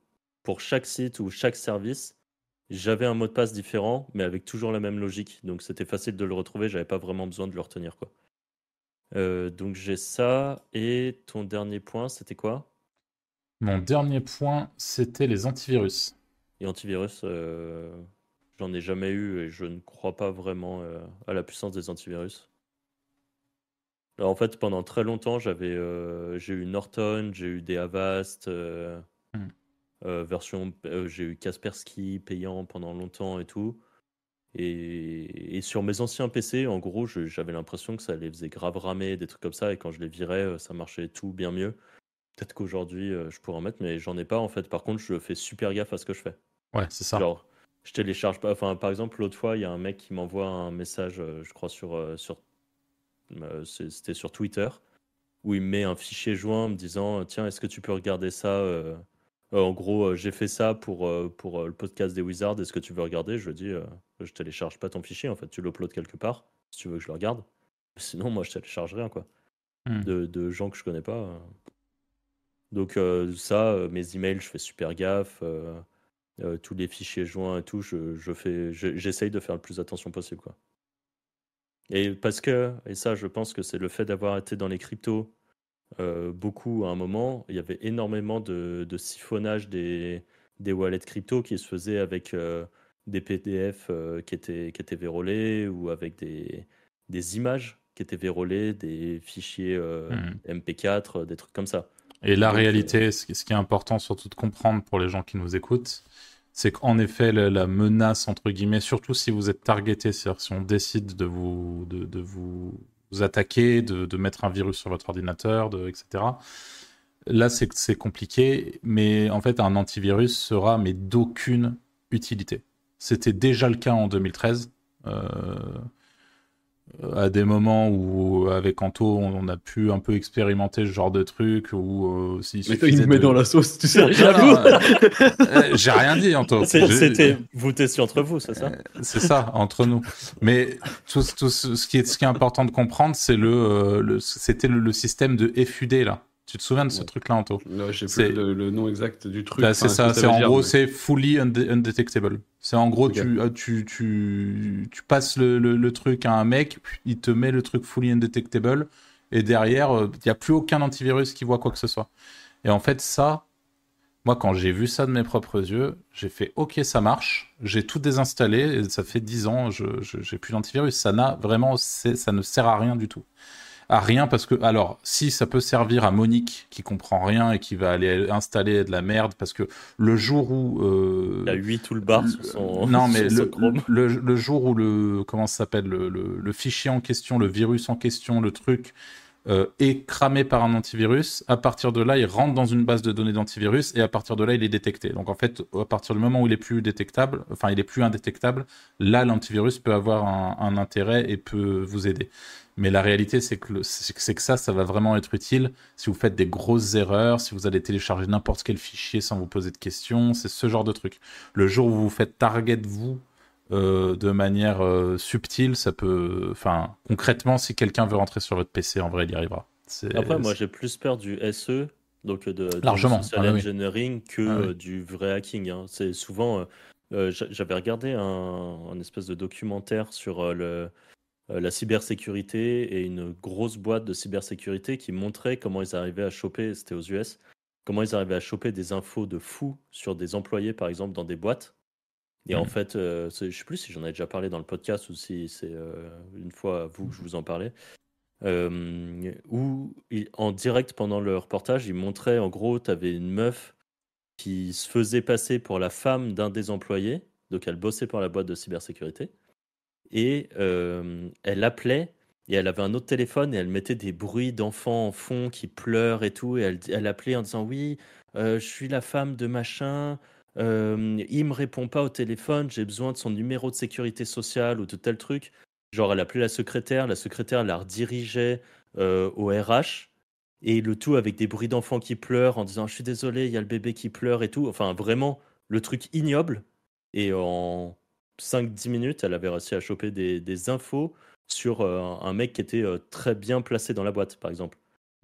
pour chaque site ou chaque service, j'avais un mot de passe différent, mais avec toujours la même logique. Donc c'était facile de le retrouver, j'avais pas vraiment besoin de le retenir. Quoi. Euh, donc j'ai ça. Et ton dernier point, c'était quoi? Mon dernier point, c'était les antivirus. Et antivirus, euh, j'en ai jamais eu et je ne crois pas vraiment à la puissance des antivirus. Alors, en fait, pendant très longtemps, j'avais, euh, j'ai eu Norton, j'ai eu des Avast, euh, Hmm. euh, version, euh, j'ai eu Kaspersky payant pendant longtemps et tout. Et, et sur mes anciens PC, en gros, j'avais l'impression que ça les faisait grave ramer, des trucs comme ça. Et quand je les virais, euh, ça marchait tout bien mieux. Peut-être qu'aujourd'hui, euh, je pourrais en mettre, mais j'en ai pas en fait. Par contre, je fais super gaffe à ce que je fais. Ouais, c'est ça. Genre, je télécharge pas. Enfin, par exemple, l'autre fois, il y a un mec qui m'envoie un message, euh, je crois, sur. euh, sur euh, C'était sur Twitter, où il me met un fichier joint me disant Tiens, est-ce que tu peux regarder ça euh, euh, En gros, euh, j'ai fait ça pour, pour le podcast des Wizards, est-ce que tu veux regarder? Je lui dis Je télécharge pas ton fichier, en fait, tu l'uploades quelque part, si tu veux que je le regarde. [laughs] Sinon, moi, je télécharge rien, quoi. Hmm. De, de gens que je connais pas. Donc, ça, mes emails, je fais super gaffe. euh, tous les fichiers joints et tout, je, je fais, je- j'essaye de faire le plus attention possible, quoi. Et parce que, et ça, je pense que c'est le fait d'avoir été dans les cryptos euh, beaucoup à un moment, il y avait énormément de, de siphonnage des, des wallets crypto qui se faisait avec euh, des PDF euh, qui, étaient, qui étaient vérolés ou avec des, des images qui étaient vérolées, des fichiers euh, Hmm. MP4, des trucs comme ça. Et la Donc, réalité, ce qui est important surtout de comprendre pour les gens qui nous écoutent, c'est qu'en effet, la, menace, entre guillemets, surtout si vous êtes targeté, c'est-à-dire si on décide de vous, de, vous, attaquer, de, mettre un virus sur votre ordinateur, etc. Là, c'est compliqué, mais en fait, un antivirus sera mais d'aucune utilité. C'était déjà le cas en 2013. Euh, à des moments où avec Anto on a pu un peu expérimenter ce genre de truc ou euh, s'il Mais toi, il suffisait me met de- dans la sauce, tu sais [laughs] euh, j'ai rien dit Anto. C'était, vous testiez entre vous, c'est ça c'est ça entre nous. Mais tout, tout ce, ce qui est ce qui est important de comprendre c'est le, euh, le c'était le, le système de FUD là tu te souviens de ce Ouais. truc là Anto Ouais, je sais plus le, le nom exact du truc. Bah, c'est ça, c'est en dire, gros, mais- c'est fully unde- undetectable. C'est en gros, Ok. tu, euh, tu, tu, tu passes le, le, le truc à un mec, il te met le truc fully undetectable, et derrière, euh, il n'y a plus aucun antivirus qui voit quoi que ce soit. Et en fait, ça, moi, quand j'ai vu ça de mes propres yeux, j'ai fait OK, ça marche. J'ai tout désinstallé, et ça fait 10 ans, je, j'ai plus d'antivirus. Ça n'a vraiment, ça ne sert à rien du tout à rien parce que alors si ça peut servir à Monique qui comprend rien et qui va aller installer de la merde parce que le jour où euh, Il a 8 toolbars sur son, non [laughs] mais sur son le, le, le jour où le comment ça s'appelle le, le, le fichier en question le virus en question le truc euh, est cramé par un antivirus. À partir de là, il rentre dans une base de données d'antivirus et à partir de là, il est détecté. Donc en fait, à partir du moment où il est plus détectable, enfin il est plus indétectable, là l'antivirus peut avoir un, intérêt et peut vous aider. Mais la réalité, c'est que, c'est que ça, ça va vraiment être utile si vous faites des grosses erreurs, si vous allez télécharger n'importe quel fichier sans vous poser de questions, c'est ce genre de truc. Le jour où vous faites target vous euh, de manière euh, subtile, ça peut. Enfin, concrètement, si quelqu'un veut rentrer sur votre PC, en vrai, il y arrivera. Après, moi, j'ai plus peur du SE, donc de, Largement. social ah engineering, que ah euh, du vrai hacking. Hein. C'est souvent. J'avais regardé un, espèce de documentaire sur le, la cybersécurité et une grosse boîte de cybersécurité qui montrait comment ils arrivaient à choper, c'était aux US, comment ils arrivaient à choper des infos de fous sur des employés, par exemple, dans des boîtes et en mmh. fait, euh, je ne sais plus si j'en ai déjà parlé dans le podcast ou si c'est euh, une fois vous que je vous en parlais. Euh, où en direct pendant le reportage, il montrait en gros, tu avais une meuf qui se faisait passer pour la femme d'un des employés, donc elle bossait pour la boîte de cybersécurité, et elle appelait et elle avait un autre téléphone et elle mettait des bruits d'enfants en fond qui pleurent et tout, et elle, elle appelait en disant oui, je suis la femme de machin. Euh, il me répond pas au téléphone, j'ai besoin de son numéro de sécurité sociale ou de tel truc. Genre, elle appelait la secrétaire, la secrétaire la redirigeait euh, au RH, et le tout avec des bruits d'enfants qui pleurent en disant Je suis désolé, il y a le bébé qui pleure et tout. Enfin, vraiment, le truc ignoble. Et en 5-10 minutes, elle avait réussi à choper des, infos sur euh, un mec qui était très bien placé dans la boîte, par exemple,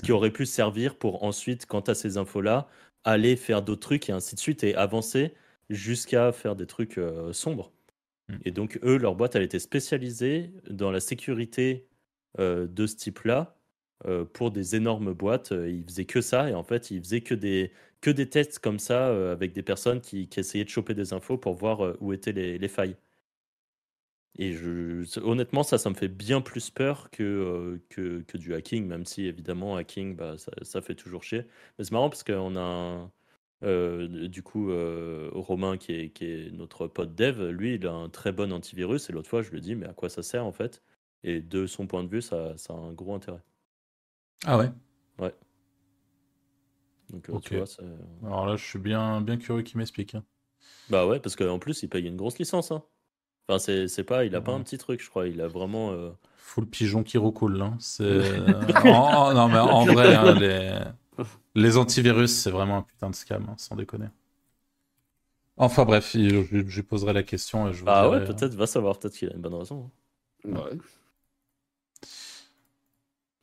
qui aurait pu servir pour ensuite, quant à ces infos-là, aller faire d'autres trucs et ainsi de suite et avancer jusqu'à faire des trucs euh, sombres. Hmm. Et donc, eux, leur boîte, elle était spécialisée dans la sécurité euh, de ce type-là euh, pour des énormes boîtes. Ils faisaient que ça et en fait, ils faisaient que des, que des tests comme ça avec des personnes qui, qui, essayaient de choper des infos pour voir où étaient les, les failles. Et je, honnêtement, ça, ça me fait bien plus peur que, que, que, du hacking, même si évidemment, hacking, bah, ça, ça fait toujours chier. Mais c'est marrant parce qu'on a du coup Romain, qui est, qui est notre pote dev, lui, il a un très bon antivirus. Et l'autre fois, je lui dit, mais à quoi ça sert en fait? Et de son point de vue, ça, ça, a un gros intérêt. Ah ouais? Ouais. Donc, tu vois, Alors là, je suis bien, bien curieux qu'il m'explique. Hein. Bah ouais, parce qu'en plus, il paye une grosse licence. Hein. Enfin, c'est, c'est pas, il a pas un petit truc, je crois. Il a vraiment. Euh... Full pigeon qui recoule. Hein. C'est... non, mais en vrai, hein, les... les antivirus, c'est vraiment un putain de scam, hein, sans déconner. Enfin bref, je, je, poserai la question. Et je ah ouais, peut-être, va savoir, peut-être qu'il a une bonne raison. Hein. Ouais.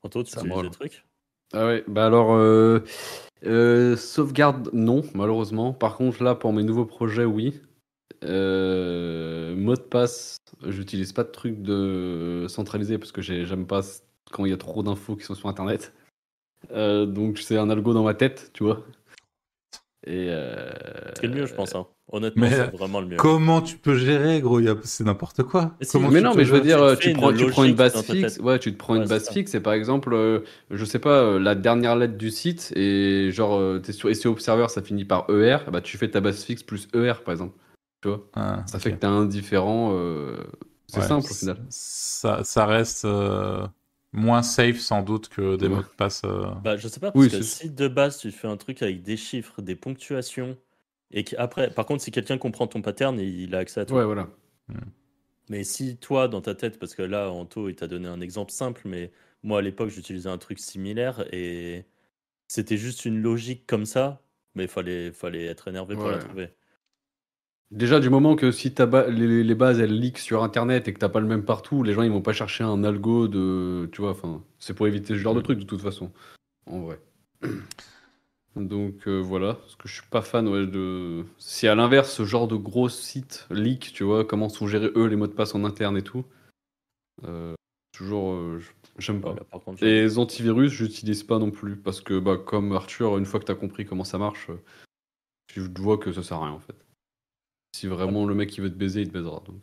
Anto, tu utilises des trucs? Ah ouais, bah alors, euh, euh, sauvegarde, non, malheureusement. Par contre, là, pour mes nouveaux projets, oui. Euh, mot de passe, j'utilise pas de truc de centralisé parce que j'aime pas quand il y a trop d'infos qui sont sur internet. Euh, donc c'est un algo dans ma tête, tu vois. Et euh... C'est le mieux, je pense. Hein. Honnêtement, c'est vraiment le mieux. Comment tu peux gérer, gros? C'est n'importe quoi. mais non, mais je veux dire, tu prends, tu prends, une base fixe. Ouais, tu te prends une base fixe et par exemple, euh, je sais pas, euh, la dernière lettre du site et genre, t'es sur SEO Observer, ça finit par ER. Bah, tu fais ta base fixe plus ER, par exemple. Ah, ça fait que tu es indifférent. Euh, c'est simple au final. Ça, ça reste euh, moins safe sans doute que des mots de passe. Euh. Bah, je sais pas, parce que si de base tu fais un truc avec des chiffres, des ponctuations, et qu'après, par contre, si quelqu'un comprend ton pattern, il a accès à tout. Ouais, voilà. Hmm. Mais si toi, dans ta tête, parce que là, Anto, il t'a donné un exemple simple, mais moi à l'époque, j'utilisais un truc similaire et c'était juste une logique comme ça, mais il fallait, fallait être énervé pour la trouver. Déjà, du moment que si les, bases elles leak sur internet et que t'as pas le même partout, les gens ils vont pas chercher un algo de. Tu vois, enfin, c'est pour éviter ce genre de truc de toute façon. En vrai. [clears throat] Donc euh, voilà, parce que je suis pas fan ouais, de. Si à l'inverse, ce genre de gros sites leak, tu vois, comment sont gérés eux les mots de passe en interne et tout. Euh, toujours, euh, j'aime pas. et les antivirus, j'utilise pas non plus parce que, bah, comme Arthur, une fois que t'as compris comment ça marche, je vois que ça sert à rien en fait. Si vraiment le mec il veut te baiser, il te baisera. Donc.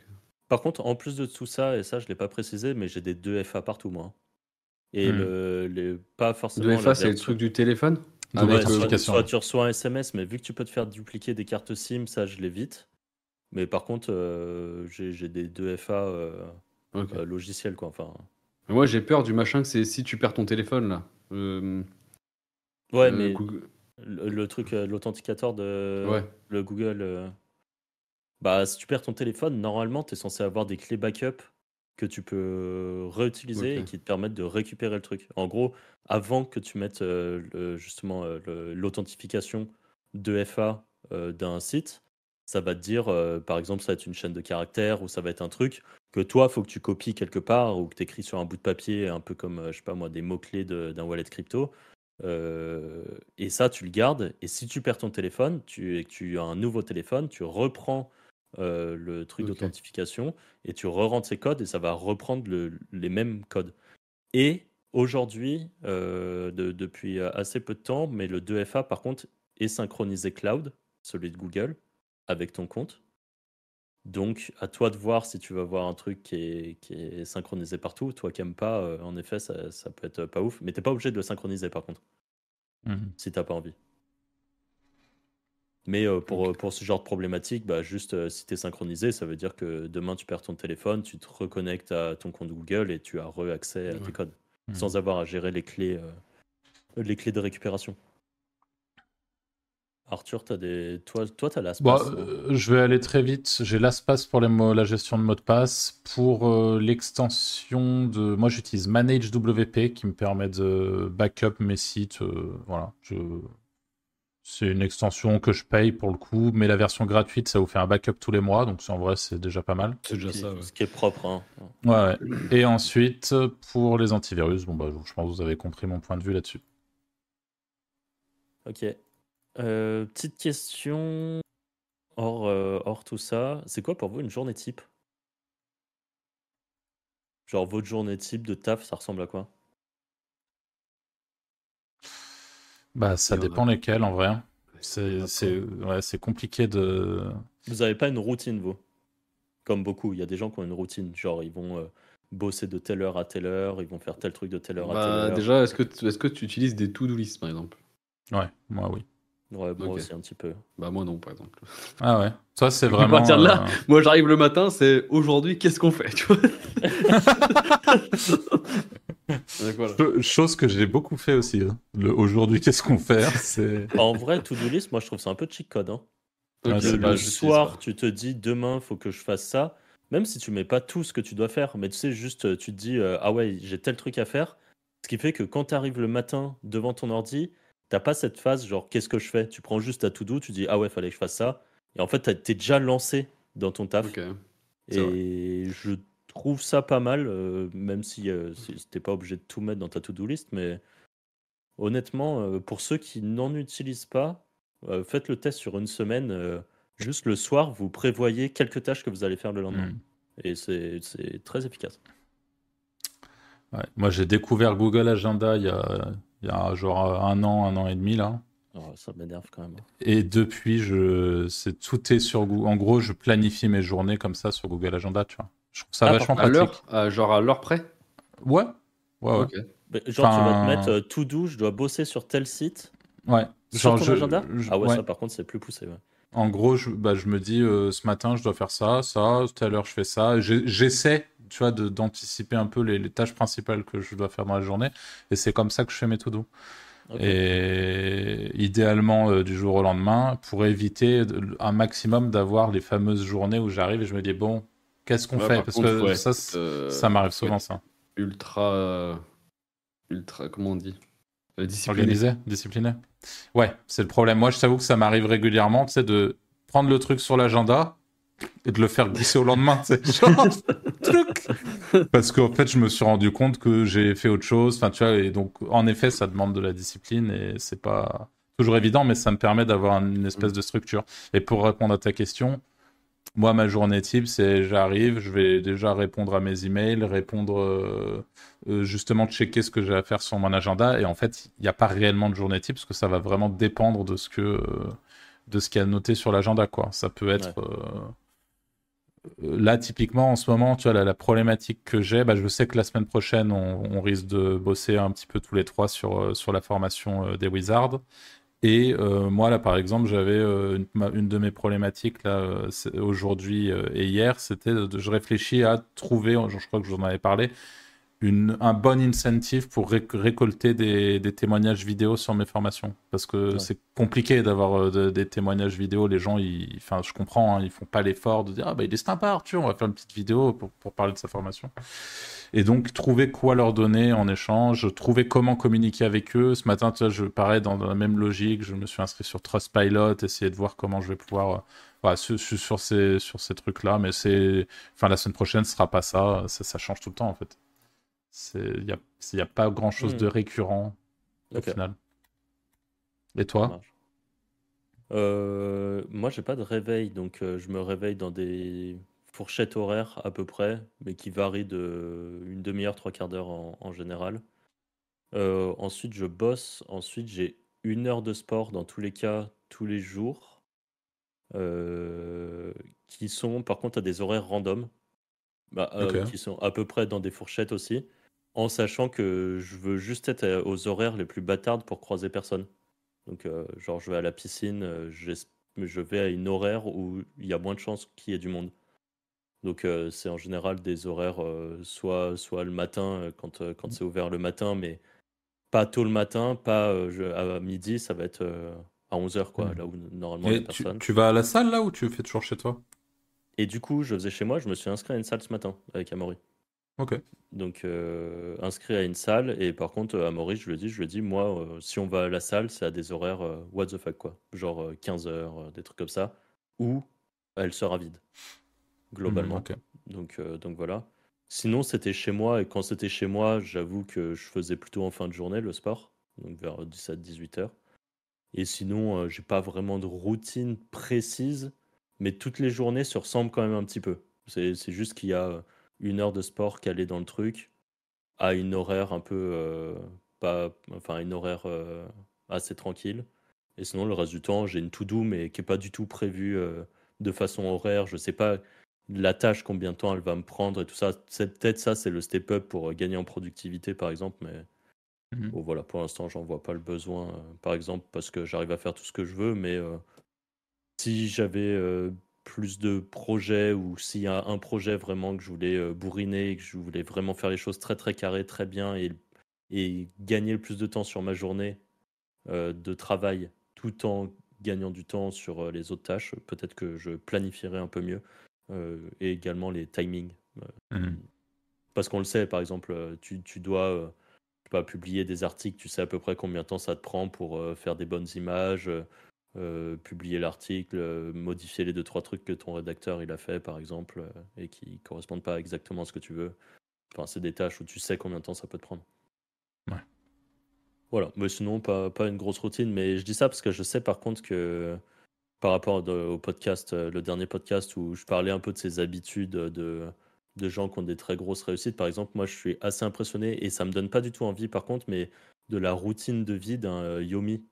Par contre, en plus de tout ça, et ça je l'ai pas précisé, mais j'ai des 2FA partout moi. Et hmm. le, pas forcément. 2FA, c'est le truc du téléphone? Avec soit, tu reçois un SMS, mais vu que tu peux te faire dupliquer des cartes SIM, ça je l'évite. Mais par contre, euh, j'ai des 2FA euh, euh, logiciels quoi. Enfin, Moi, j'ai peur du machin que c'est si tu perds ton téléphone là. Euh, Ouais, euh, mais Google- le, le truc, euh, l'authenticateur de Ouais. le Google, euh, bah, si tu perds ton téléphone, normalement, tu es censé avoir des clés backup que tu peux réutiliser Ok. et qui te permettent de récupérer le truc. En gros, avant que tu mettes euh, le- justement euh, l'authentification de FA euh, d'un site, ça va te dire, euh, par exemple, ça va être une chaîne de caractères ou ça va être un truc que toi, faut que tu copies quelque part ou que tu écris sur un bout de papier, un peu comme, euh, je sais pas moi, des mots-clés de- d'un wallet crypto. Euh, et ça, tu le gardes. Et si tu perds ton téléphone tu, et que tu as un nouveau téléphone, tu reprends euh, le truc d'authentification et tu re-rentres ces codes et ça va reprendre le- les mêmes codes. Et aujourd'hui, euh, de- depuis assez peu de temps, mais le 2FA par contre est synchronisé cloud, celui de Google, avec ton compte. Donc, à toi de voir si tu vas voir un truc qui est, qui est synchronisé partout. Toi qui n'aimes pas, euh, en effet, ça, ça peut être pas ouf. Mais t'es pas obligé de le synchroniser par contre, Mhm. si t'as pas envie. Mais euh, pour, euh, pour ce genre de problématique, bah, juste euh, si tu es synchronisé, ça veut dire que demain tu perds ton téléphone, tu te reconnectes à ton compte Google et tu as re-accès à tes codes Mhm. sans avoir à gérer les clés, euh, les clés de récupération. Arthur, as des... toi, toi tu as la Bon, euh, je vais aller très vite. J'ai LastPass pour les mots- la gestion de mots de passe. Pour euh, l'extension de. Moi, j'utilise ManageWP qui me permet de backup mes sites. voilà. Je... C'est une extension que je paye pour le coup, mais la version gratuite, ça vous fait un backup tous les mois. Donc, c'est- en vrai, c'est déjà pas mal. C'est déjà ça. ouais. Ce qui est propre. Hein. Ouais, ouais. Et ensuite, pour les antivirus, bon, bah, je pense que vous avez compris mon point de vue là-dessus. Ok. Euh, petite question hors, euh, hors tout ça. C'est quoi pour vous une journée type? Genre votre journée type de taf, ça ressemble à quoi? Bah, ça a. dépend lesquels en vrai. C'est ouais, c'est compliqué de. Vous n'avez pas une routine, vous? Comme beaucoup, il y a des gens qui ont une routine. Genre, ils vont euh, bosser de telle heure à telle heure, ils vont faire tel truc de telle heure à telle Bah, heure. déjà, est-ce que, tu- est-ce que tu utilises des to-do list par exemple? Ouais, moi oui. Ouais, moi aussi, un petit peu. Bah, moi non, par exemple. Ah ouais. Toi, c'est [laughs] À vraiment. partir de là, euh, Moi, j'arrive le matin, c'est aujourd'hui, qu'est-ce qu'on fait tu vois? Donc, [laughs] [laughs] voilà. Chose que j'ai beaucoup fait aussi. hein. Le aujourd'hui, [laughs] qu'est-ce qu'on fait C'est. [laughs] En vrai, to-do list, moi, je trouve ça un peu cheat code. Hein. Le soir, tu te dis demain, faut que je fasse ça. Même si tu mets pas tout ce que tu dois faire, mais tu sais, juste, euh, tu te dis, euh, ah ouais, j'ai tel truc à faire. Ce qui fait que quand tu arrives le matin devant ton ordi, t'as pas cette phase genre, qu'est-ce que je fais? Tu prends juste ta to-do, tu dis, ah ouais, fallait que je fasse ça. Et en fait, t'es déjà lancé dans ton taf. Et je trouve ça pas mal, euh, même si euh, si- t'es pas obligé de tout mettre dans ta to-do list, mais honnêtement, euh, pour ceux qui n'en utilisent pas, euh, faites le test sur une semaine. juste le soir, vous prévoyez quelques tâches que vous allez faire le lendemain. Hmm. Et c'est c'est très efficace. Ouais. Moi, j'ai découvert Google Agenda il y a, il y a genre un an, un an et demi là. Oh, ça m'énerve quand même. Et depuis, je, c'est tout est sur Google. En gros, je planifie mes journées comme ça sur Google Agenda, tu vois. Je trouve ça Ah, vachement À pratique. l'heure à- Genre à l'heure près Ouais. Ouais, ouais. Mais genre, tu vas te mettre euh, tout doux, je dois bosser sur tel site. Ouais. Sur ton je- agenda je- Ah ouais, ouais. ça par contre, c'est plus poussé. ouais. En gros, je, bah, je me dis, euh, ce matin, je dois faire ça, ça, tout à l'heure, je fais ça. J'ai- J'essaie, tu vois, de- d'anticiper un peu les, les tâches principales que je dois faire dans la journée. Et c'est comme ça que je fais mes to do. Ok. Et idéalement, euh, du jour au lendemain, pour éviter de- un maximum d'avoir les fameuses journées où j'arrive et je me dis, bon, qu'est-ce qu'on Ouais, fait par Parce contre, que ouais, ça, euh, ça m'arrive souvent, ça. Ultra. Ultra. Comment on dit? Euh, Discipliné. Organisé, discipliné. Ouais, c'est le problème. Moi, je t'avoue que ça m'arrive régulièrement, tu sais, de prendre le truc sur l'agenda et de le faire glisser au lendemain, tu sais. [laughs] Genre, truc. Parce qu'en fait, je me suis rendu compte que j'ai fait autre chose. Enfin, tu vois, et donc, en effet, ça demande de la discipline et c'est pas toujours évident, mais ça me permet d'avoir une espèce de structure. Et pour répondre à ta question, moi, ma journée type, c'est j'arrive, je vais déjà répondre à mes emails, répondre, euh, euh, justement, checker ce que j'ai à faire sur mon agenda. Et en fait, il n'y a pas réellement de journée type parce que ça va vraiment dépendre de ce que, euh, de ce qu'il y a noté sur l'agenda, quoi. Ça peut être. euh, Là, typiquement, en ce moment, tu vois, la, la problématique que j'ai, bah, je sais que la semaine prochaine, on, on risque de bosser un petit peu tous les trois sur, sur la formation des Wizards. Et euh, moi, là, par exemple, j'avais euh, une, de mes problématiques là euh, aujourd'hui et hier, c'était de, de- je réfléchis à trouver, je, crois que je vous en avais parlé, une, un bon incentive pour récolter des, des, témoignages vidéo sur mes formations. Parce que c'est compliqué d'avoir des témoignages vidéo. Les gens, ils, enfin, je comprends, hein, ils font pas l'effort de dire Ah, bah, il est sympa, Arthur, on va faire une petite vidéo pour, pour, parler de sa formation. Et donc, trouver quoi leur donner en échange, trouver comment communiquer avec eux. Ce matin, tu vois, je parais dans la même logique. Je me suis inscrit sur Trustpilot, essayer de voir comment je vais pouvoir. Voilà, sur, sur ces, sur ces trucs-là, mais c'est. Enfin, la semaine prochaine, ce sera pas ça. ça. Ça change tout le temps, en fait. Il n'y a, y a, pas grand chose de hmm. récurrent au final. Et toi? Euh, Moi, j'ai pas de réveil, donc euh, je me réveille dans des fourchettes horaires à peu près, mais qui varient de une demi-heure, trois quarts d'heure en, général. Euh, ensuite, je bosse. Ensuite, j'ai une heure de sport dans tous les cas, tous les jours, euh, qui sont par contre à des horaires random, bah, qui sont à peu près dans des fourchettes aussi en sachant que je veux juste être euh, aux horaires les plus bâtardes pour croiser personne. Donc, euh, genre, je vais à la piscine, euh, je vais à une horaire où il y a moins de chances qu'il y ait du monde. Donc, c'est en général des horaires, soit, soit le matin, quand, quand c'est ouvert le matin, mais pas tôt le matin, pas à midi, ça va être à 11h, quoi, mmh. là où normalement il y a personne. Tu, tu vas à la salle là ou tu fais toujours chez toi? Et du coup, je faisais chez moi, je me suis inscrit à une salle ce matin avec Amaury. Ok. Donc, euh, inscrit à une salle. Et par contre, à Maurice, je lui dit, je lui dit, moi, euh, si on va à la salle, c'est à des horaires euh, what the fuck, quoi. Genre 15 heures, des trucs comme ça. Ou elle sera vide, globalement. Mmh, donc, donc voilà. Sinon, c'était chez moi. Et quand c'était chez moi, j'avoue que je faisais plutôt en fin de journée le sport. Donc vers 17-18 heures. Et sinon, j'ai pas vraiment de routine précise. Mais toutes les journées se ressemblent quand même un petit peu. C'est juste qu'il y a une heure de sport calée dans le truc à une horaire un peu euh, pas enfin une horaire euh, assez tranquille et sinon le reste du temps j'ai une to do mais qui est pas du tout prévue euh, de façon horaire je sais pas la tâche combien de temps elle va me prendre et tout ça. C'est peut-être ça c'est le step up pour gagner en productivité par exemple mais mmh bon, voilà pour l'instant j'en vois pas le besoin par exemple parce que j'arrive à faire tout ce que je veux mais si j'avais plus de projets ou s'il y a un projet vraiment que je voulais euh, bourriner, que je voulais vraiment faire les choses très très carrées, très bien et, et gagner le plus de temps sur ma journée euh, de travail tout en gagnant du temps sur euh, les autres tâches, peut-être que je planifierais un peu mieux et également les timings. Mmh. Parce qu'on le sait, par exemple, tu, tu dois pas publier des articles, tu sais à peu près combien de temps ça te prend pour faire des bonnes images euh, publier l'article, euh, modifier les deux trois trucs que ton rédacteur il a fait par exemple euh, et qui correspondent pas exactement à ce que tu veux. Enfin, c'est des tâches où tu sais combien de temps ça peut te prendre. Ouais. Voilà, mais sinon pas, pas une grosse routine, mais je dis ça parce que je sais par contre que par rapport au podcast, le dernier podcast où je parlais un peu de ces habitudes de, de gens qui ont des très grosses réussites, par exemple, moi je suis assez impressionné et ça me donne pas du tout envie par contre, mais de la routine de vie d'un Yomi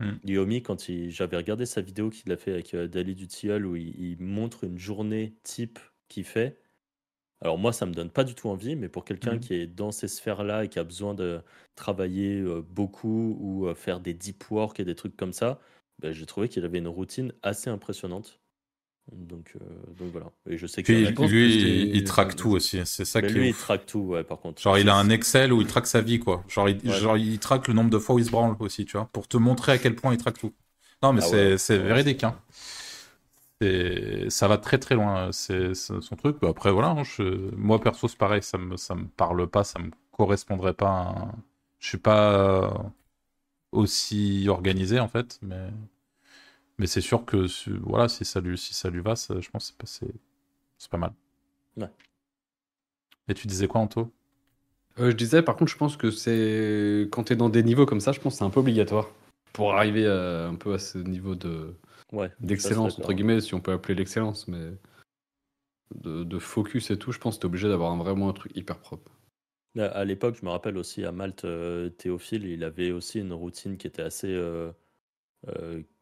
Mmh. Yomi, quand j'avais regardé sa vidéo qu'il a fait avec euh, Dali du Tilleul où il, montre une journée type qu'il fait. Alors moi, ça me donne pas du tout envie, mais pour quelqu'un mmh. qui est dans ces sphères-là et qui a besoin de travailler euh, beaucoup ou euh, faire des deep work et des trucs comme ça, ben, j'ai trouvé qu'il avait une routine assez impressionnante. Donc, euh, donc voilà. Et je sais que lui, il, traque tout aussi. C'est ça qui. Lui, il traque tout, ouais, par contre. Genre, il a un Excel où il traque sa vie, quoi. Genre, il, genre, il traque le nombre de fois où il se branle aussi, tu vois, pour te montrer à quel point il traque tout. Non, mais ah c'est véridique, hein. Ça va très très loin, c'est son truc. Bah, après, voilà, hein, moi perso, c'est pareil, ça me, ça me parle pas, ça me correspondrait pas. Je suis pas aussi organisé en fait, mais. Mais c'est sûr que voilà, si ça lui, si ça lui va, je pense que c'est pas, pas mal. Ouais. Et tu disais quoi, Anto? Euh, Je disais, par contre, je pense que c'est quand tu es dans des niveaux comme ça, je pense que c'est un peu obligatoire pour arriver un peu à ce niveau de ouais, d'excellence entre guillemets, si on peut appeler l'excellence, mais de, focus et tout, je pense que tu es obligé d'avoir vraiment un truc hyper propre. À l'époque, je me rappelle aussi à Malte, euh, Théophile, il avait aussi une routine qui était assez euh,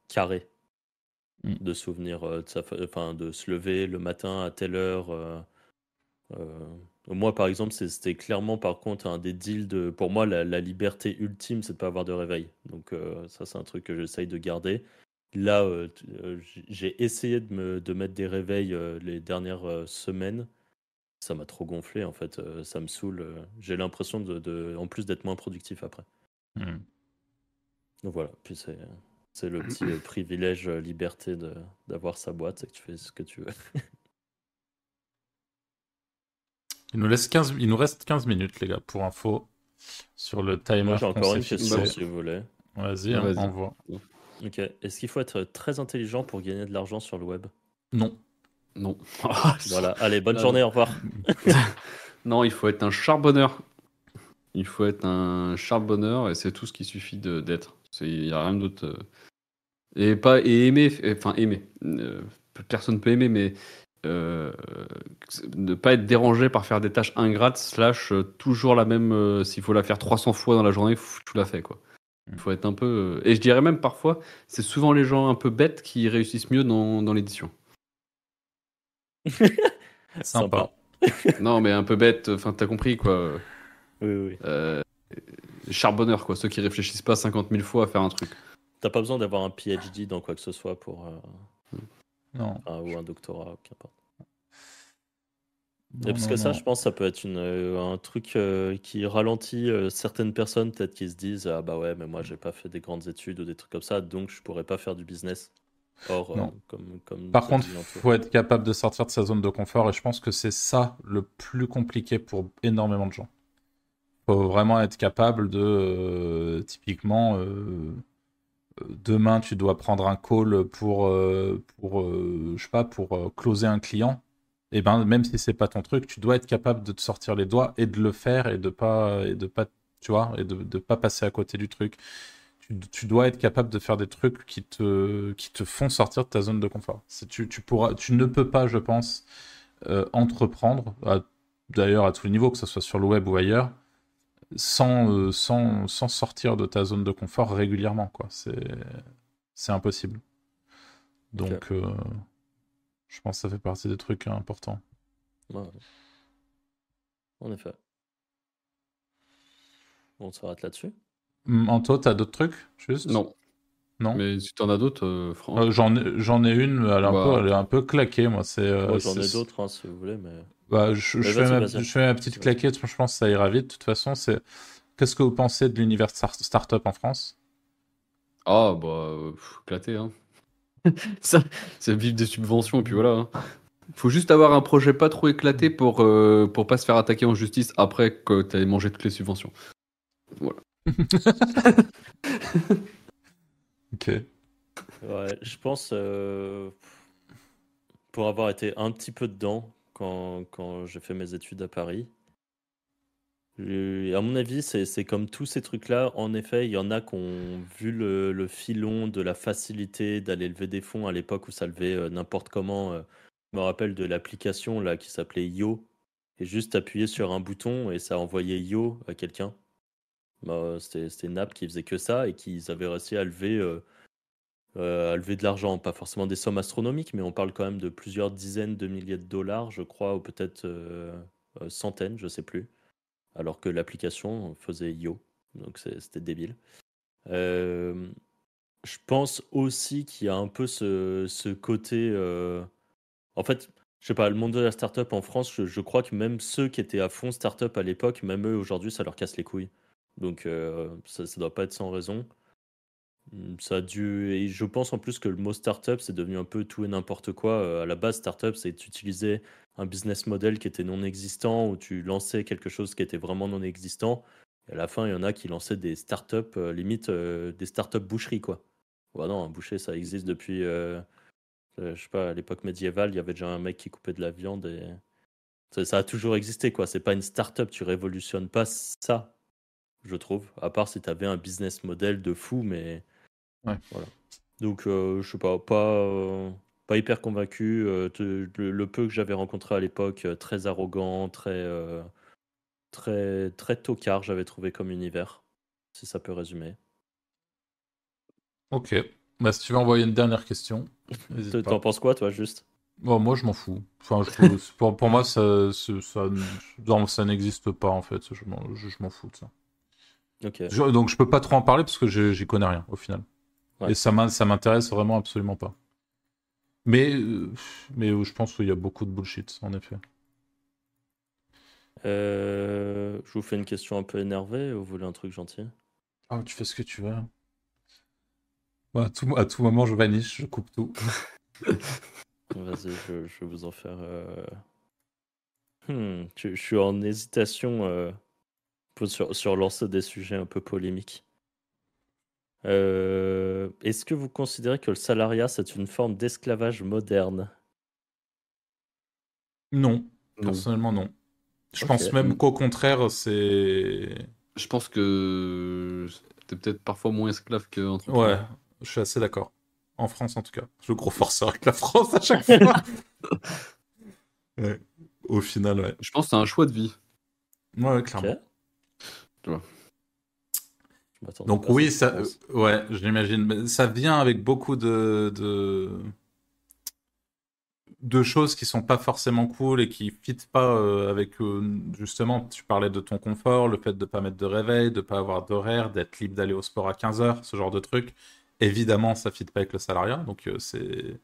carrée. Mm. de souvenir euh, de, sa, enfin, de se lever le matin à telle heure. Euh, euh, moi, par exemple, c'était clairement, par contre, un des deals de. Pour moi, la, liberté ultime, c'est de pas avoir de réveil. Donc, ça, c'est un truc que j'essaye de garder. Là, j'ai essayé de, me, de mettre des réveils les dernières semaines. Ça m'a trop gonflé en fait. euh, ça me saoule. euh, J'ai l'impression de, de- en plus d'être moins productif après. Hmm. Donc voilà. Puis c'est c'est le [clears throat] petit euh, privilège, euh, liberté de d'avoir sa boîte, c'est que tu fais ce que tu veux. [laughs] Il nous, laisse 15... Il nous reste 15 minutes, les gars, pour info, sur le timer. Moi j'ai encore une question si vous voulez. Vas-y, Ah, hein, envoie. Ok. Est-ce qu'il faut être très intelligent pour gagner de l'argent sur le web? Non. Non. [laughs] Voilà. Allez, bonne Ah, journée. Au revoir. [laughs] non, il faut être un charbonneur. Il faut être un charbonneur et c'est tout ce qu'il suffit de- d'être. C'est- Il n'y a rien d'autre. euh. Et, pas, et aimer, enfin aimer. Euh, personne peut aimer, mais euh, ne pas être dérangé par faire des tâches ingrates, slash euh, toujours la même. euh, S'il faut la faire 300 fois dans la journée, tu l'as fait quoi. Il faut être un peu. Et je dirais même parfois, c'est souvent les gens un peu bêtes qui réussissent mieux dans, dans l'édition. [laughs] Sympa. [laughs] non, mais un peu bête, enfin t'as compris quoi. Oui, oui. oui. Euh, charbonneurs, quoi, ceux qui réfléchissent pas 50 000 fois à faire un truc. T'as pas besoin d'avoir un PhD dans quoi que ce soit pour euh, Non. ou un doctorat, qu'importe. Non, Et parce non, que ça, non. je pense, ça peut être une, euh, un truc euh, qui ralentit euh, certaines personnes, peut-être qui se disent Ah bah ouais, mais moi j'ai pas fait des grandes études ou des trucs comme ça, donc je pourrais pas faire du business. Or, euh, Non. comme, comme Par contre, il faut être capable de sortir de sa zone de confort et je pense que c'est ça le plus compliqué pour énormément de gens. Il faut vraiment être capable de, euh, typiquement, euh, demain tu dois prendre un call pour, pour je sais pas, pour closer un client. Et ben même si c'est pas ton truc, tu dois être capable de te sortir les doigts et de le faire et de pas et de pas, tu vois, et de, de pas passer à côté du truc. Tu, tu dois être capable de faire des trucs qui te, qui te font sortir de ta zone de confort. Tu, tu, pourras, tu ne peux pas, je pense, euh, entreprendre, d'ailleurs à tous les niveaux, que ce soit sur le web ou ailleurs, sans, euh, sans, sans sortir de ta zone de confort régulièrement. C'est impossible. Donc, euh, je pense que ça fait partie des trucs importants. Ouais. En effet. On s'arrête là-dessus. Anto, t'as d'autres trucs juste? Non. Non? Mais si t'en as d'autres, euh, Franck. Euh, J'en ai, j'en ai une, mais elle est, un Bah. peu, elle est un peu claquée, moi. C'est, euh, Moi, j'en ai d'autres, hein, si vous voulez, mais. Bah, je, Mais je vas-y, fais ma, je fais ma petite claquette, je pense que ça ira vite. De toute façon, c'est qu'est-ce que vous pensez de l'univers star- startup en France? Ah, bah, pff, éclaté, hein. [laughs] Ça, c'est vivre des subventions, et puis voilà. hein. Faut juste avoir un projet pas trop éclaté pour, euh, pour pas se faire attaquer en justice après que t'aies mangé toutes les subventions. [laughs] Ok. Ouais, je pense, euh, pour avoir été un petit peu dedans quand, quand j'ai fait mes études à Paris, à mon avis, c'est c'est comme tous ces trucs-là. En effet, il y en a qui ont vu le, le filon de la facilité d'aller lever des fonds à l'époque où ça levait euh, n'importe comment. euh. Je me rappelle de l'application là qui s'appelait Yo, et juste appuyer sur un bouton et ça envoyait Yo à quelqu'un. Bah, C'était c'était une app qui faisait que ça et qu'ils avaient réussi à lever. euh, euh, à lever de l'argent, pas forcément des sommes astronomiques, mais on parle quand même de plusieurs dizaines de milliers de dollars, je crois, ou peut-être euh, euh, centaines, je sais plus. Alors que l'application faisait yo, donc c'était débile. Euh, je pense aussi qu'il y a un peu ce, côté. euh, En fait, je sais pas, le monde de la startup en France, je crois que même ceux qui étaient à fond startup à l'époque, même eux aujourd'hui, ça leur casse les couilles. Donc euh, ça, ça doit pas être sans raison. Mm, Ça a dû. Et je pense en plus que le mot startup, c'est devenu un peu tout et n'importe quoi. Euh, À la base, startup, c'est d'utiliser un business model qui était non existant, où tu lançais quelque chose qui était vraiment non existant. Et à la fin, il y en a qui lançaient des startups, euh, limite des startups boucheries, quoi. Ouais, non, un boucher, ça existe depuis. euh, je sais pas, à l'époque médiévale, il y avait déjà un mec qui coupait de la viande et. Ça, ça a toujours existé, quoi. C'est pas une startup, tu révolutionnes pas ça, je trouve. À part si tu avais un business model de fou, mais. Ouais. Voilà. Donc, euh, je sais pas, pas, euh, pas hyper convaincu. euh, te- le, le peu que j'avais rencontré à l'époque, euh, très arrogant, très, très, très tocard, j'avais trouvé comme univers, si ça peut résumer. Ok. Bah, si tu veux envoyer une dernière question, T'en penses quoi, toi, juste? Bon, moi, je m'en fous. Enfin, je trouve- [laughs] pour, pour moi, ça, ça, ça, ça n'existe pas, en fait. Je m'en fous de ça. Je- donc, je peux pas trop en parler parce que j'y connais rien, au final. Ouais. Et ça m'in- ça m'intéresse vraiment absolument pas. Mais, euh, mais je pense qu'il y a beaucoup de bullshit, en effet. Euh, je vous fais une question un peu énervée ou vous voulez un truc gentil? Oh, tu fais ce que tu veux. à, tout, à tout moment, je vanish, je coupe tout. [laughs] Vas-y, je, je, vais vous en faire. Euh... Hmm, je, je, suis en hésitation euh, sur, sur lancer des sujets un peu polémiques. Euh, Est-ce que vous considérez que le salariat, c'est une forme d'esclavage moderne? Non, personnellement non. Je pense même qu'au contraire, c'est. Je pense que t'es peut-être parfois moins esclave qu'en Ouais, je suis assez d'accord. En France, en tout cas. Je gros forceur avec la France à chaque fois. [laughs] ouais. Au final, ouais. Je pense que c'est un choix de vie. Ouais, clairement. Tu vois. Donc oui, ça, ouais, je l'imagine. Ça vient avec beaucoup de, de choses qui sont pas forcément cool et qui fitent pas euh, avec euh, justement tu parlais de ton confort le fait de pas mettre de réveil de pas avoir d'horaire d'être libre d'aller au sport à 15 heures ce genre de truc évidemment ça fit pas avec le salariat donc euh, c'est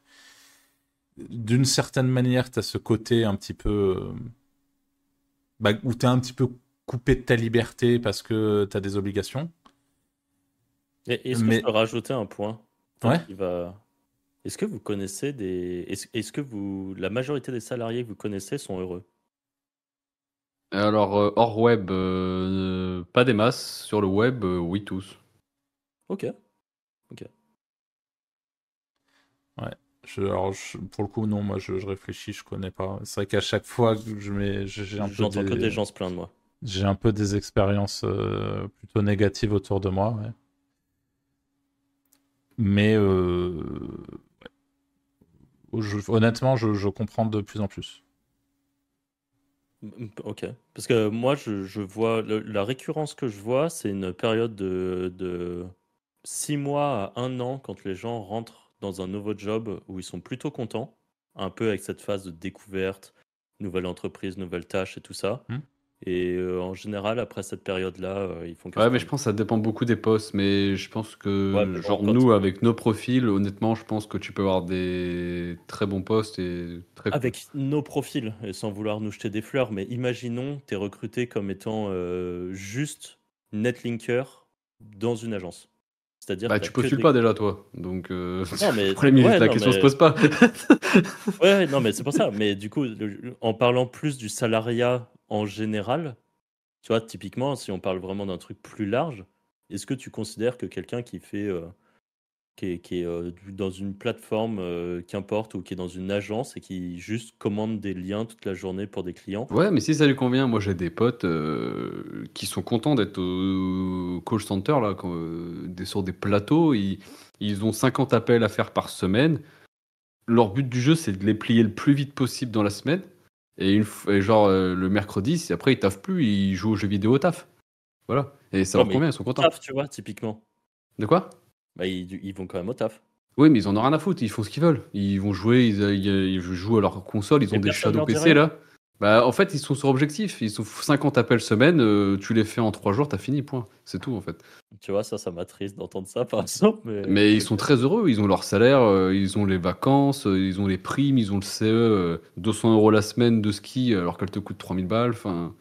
d'une certaine manière tu as ce côté un petit peu bah, où tu es un petit peu coupé de ta liberté parce que tu as des obligations est-ce que je peux rajouter un point? Ouais. va est-ce que vous connaissez des. Est-ce que vous. La majorité des salariés que vous connaissez sont heureux? Alors, euh, hors web, euh, pas des masses. Sur le web, euh, oui, tous. Ok. Ok. Ouais. Je, alors, pour le coup, non, moi, je, réfléchis, je connais pas. C'est vrai qu'à chaque fois que je mets. J'ai un peu. J'entends que des gens se plaindre, moi. J'ai un peu des expériences plutôt négatives autour de moi, ouais. Mais honnêtement, je, comprends de plus en plus. Ok. Parce que moi, je, vois. la récurrence que je vois, c'est une période de, de 6 mois à 1 an quand les gens rentrent dans un nouveau job où ils sont plutôt contents, un peu avec cette phase de découverte, nouvelle entreprise, nouvelle tâche et tout ça. Hmm. Et euh, en général, après cette période-là, euh, ils font. Ouais, mais je pense que ça dépend beaucoup des postes. Mais je pense que, genre, nous, avec nos profils, honnêtement, je pense que tu peux avoir des très bons postes et très. Avec nos profils, et sans vouloir nous jeter des fleurs, mais imaginons, tu es recruté comme étant euh, juste netlinker dans une agence. C'est-à-dire bah, tu postules pas déjà, toi. Donc, euh... non, [laughs] mais... la question se pose pas. ouais, non, mais c'est pour ça. Mais du coup, en parlant plus du salariat en général, tu vois, typiquement, si on parle vraiment d'un truc plus large, est-ce que tu considères que quelqu'un qui fait, euh, qui est, euh, dans une plateforme, euh, qu'importe, ou qui est dans une agence et qui juste commande des liens toute la journée pour des clients? Ouais, mais si ça lui convient, moi j'ai des potes qui sont contents d'être au call center, là, des, sur des plateaux, ils ont 50 appels à faire par semaine. Leur but du jeu, c'est de les plier le plus vite possible dans la semaine et, une, genre euh, le mercredi, après ils taffent plus, ils jouent aux jeux vidéo au taf. Voilà. Et ça leur convient, ils sont contents. Taf, tu vois, typiquement. De quoi? Bah ils, vont quand même au taf. Oui, mais ils en ont rien à foutre, ils font ce qu'ils veulent. Ils vont jouer, ils, jouent à leur console, ils ont des Shadow PC là. Bah, en fait, ils sont sur objectif. Ils sont 50 appels semaine. Euh, tu les fais en 3 jours, t'as fini, point. C'est tout, en fait. Tu vois, ça, ça m'attriste d'entendre ça, par exemple. Mais... ils sont très heureux. Ils ont leur salaire, euh, ils ont les vacances, euh, ils ont les primes, ils ont le CE, 200 euros la semaine de ski, alors qu'elle te coûte 3000 balles. Enfin.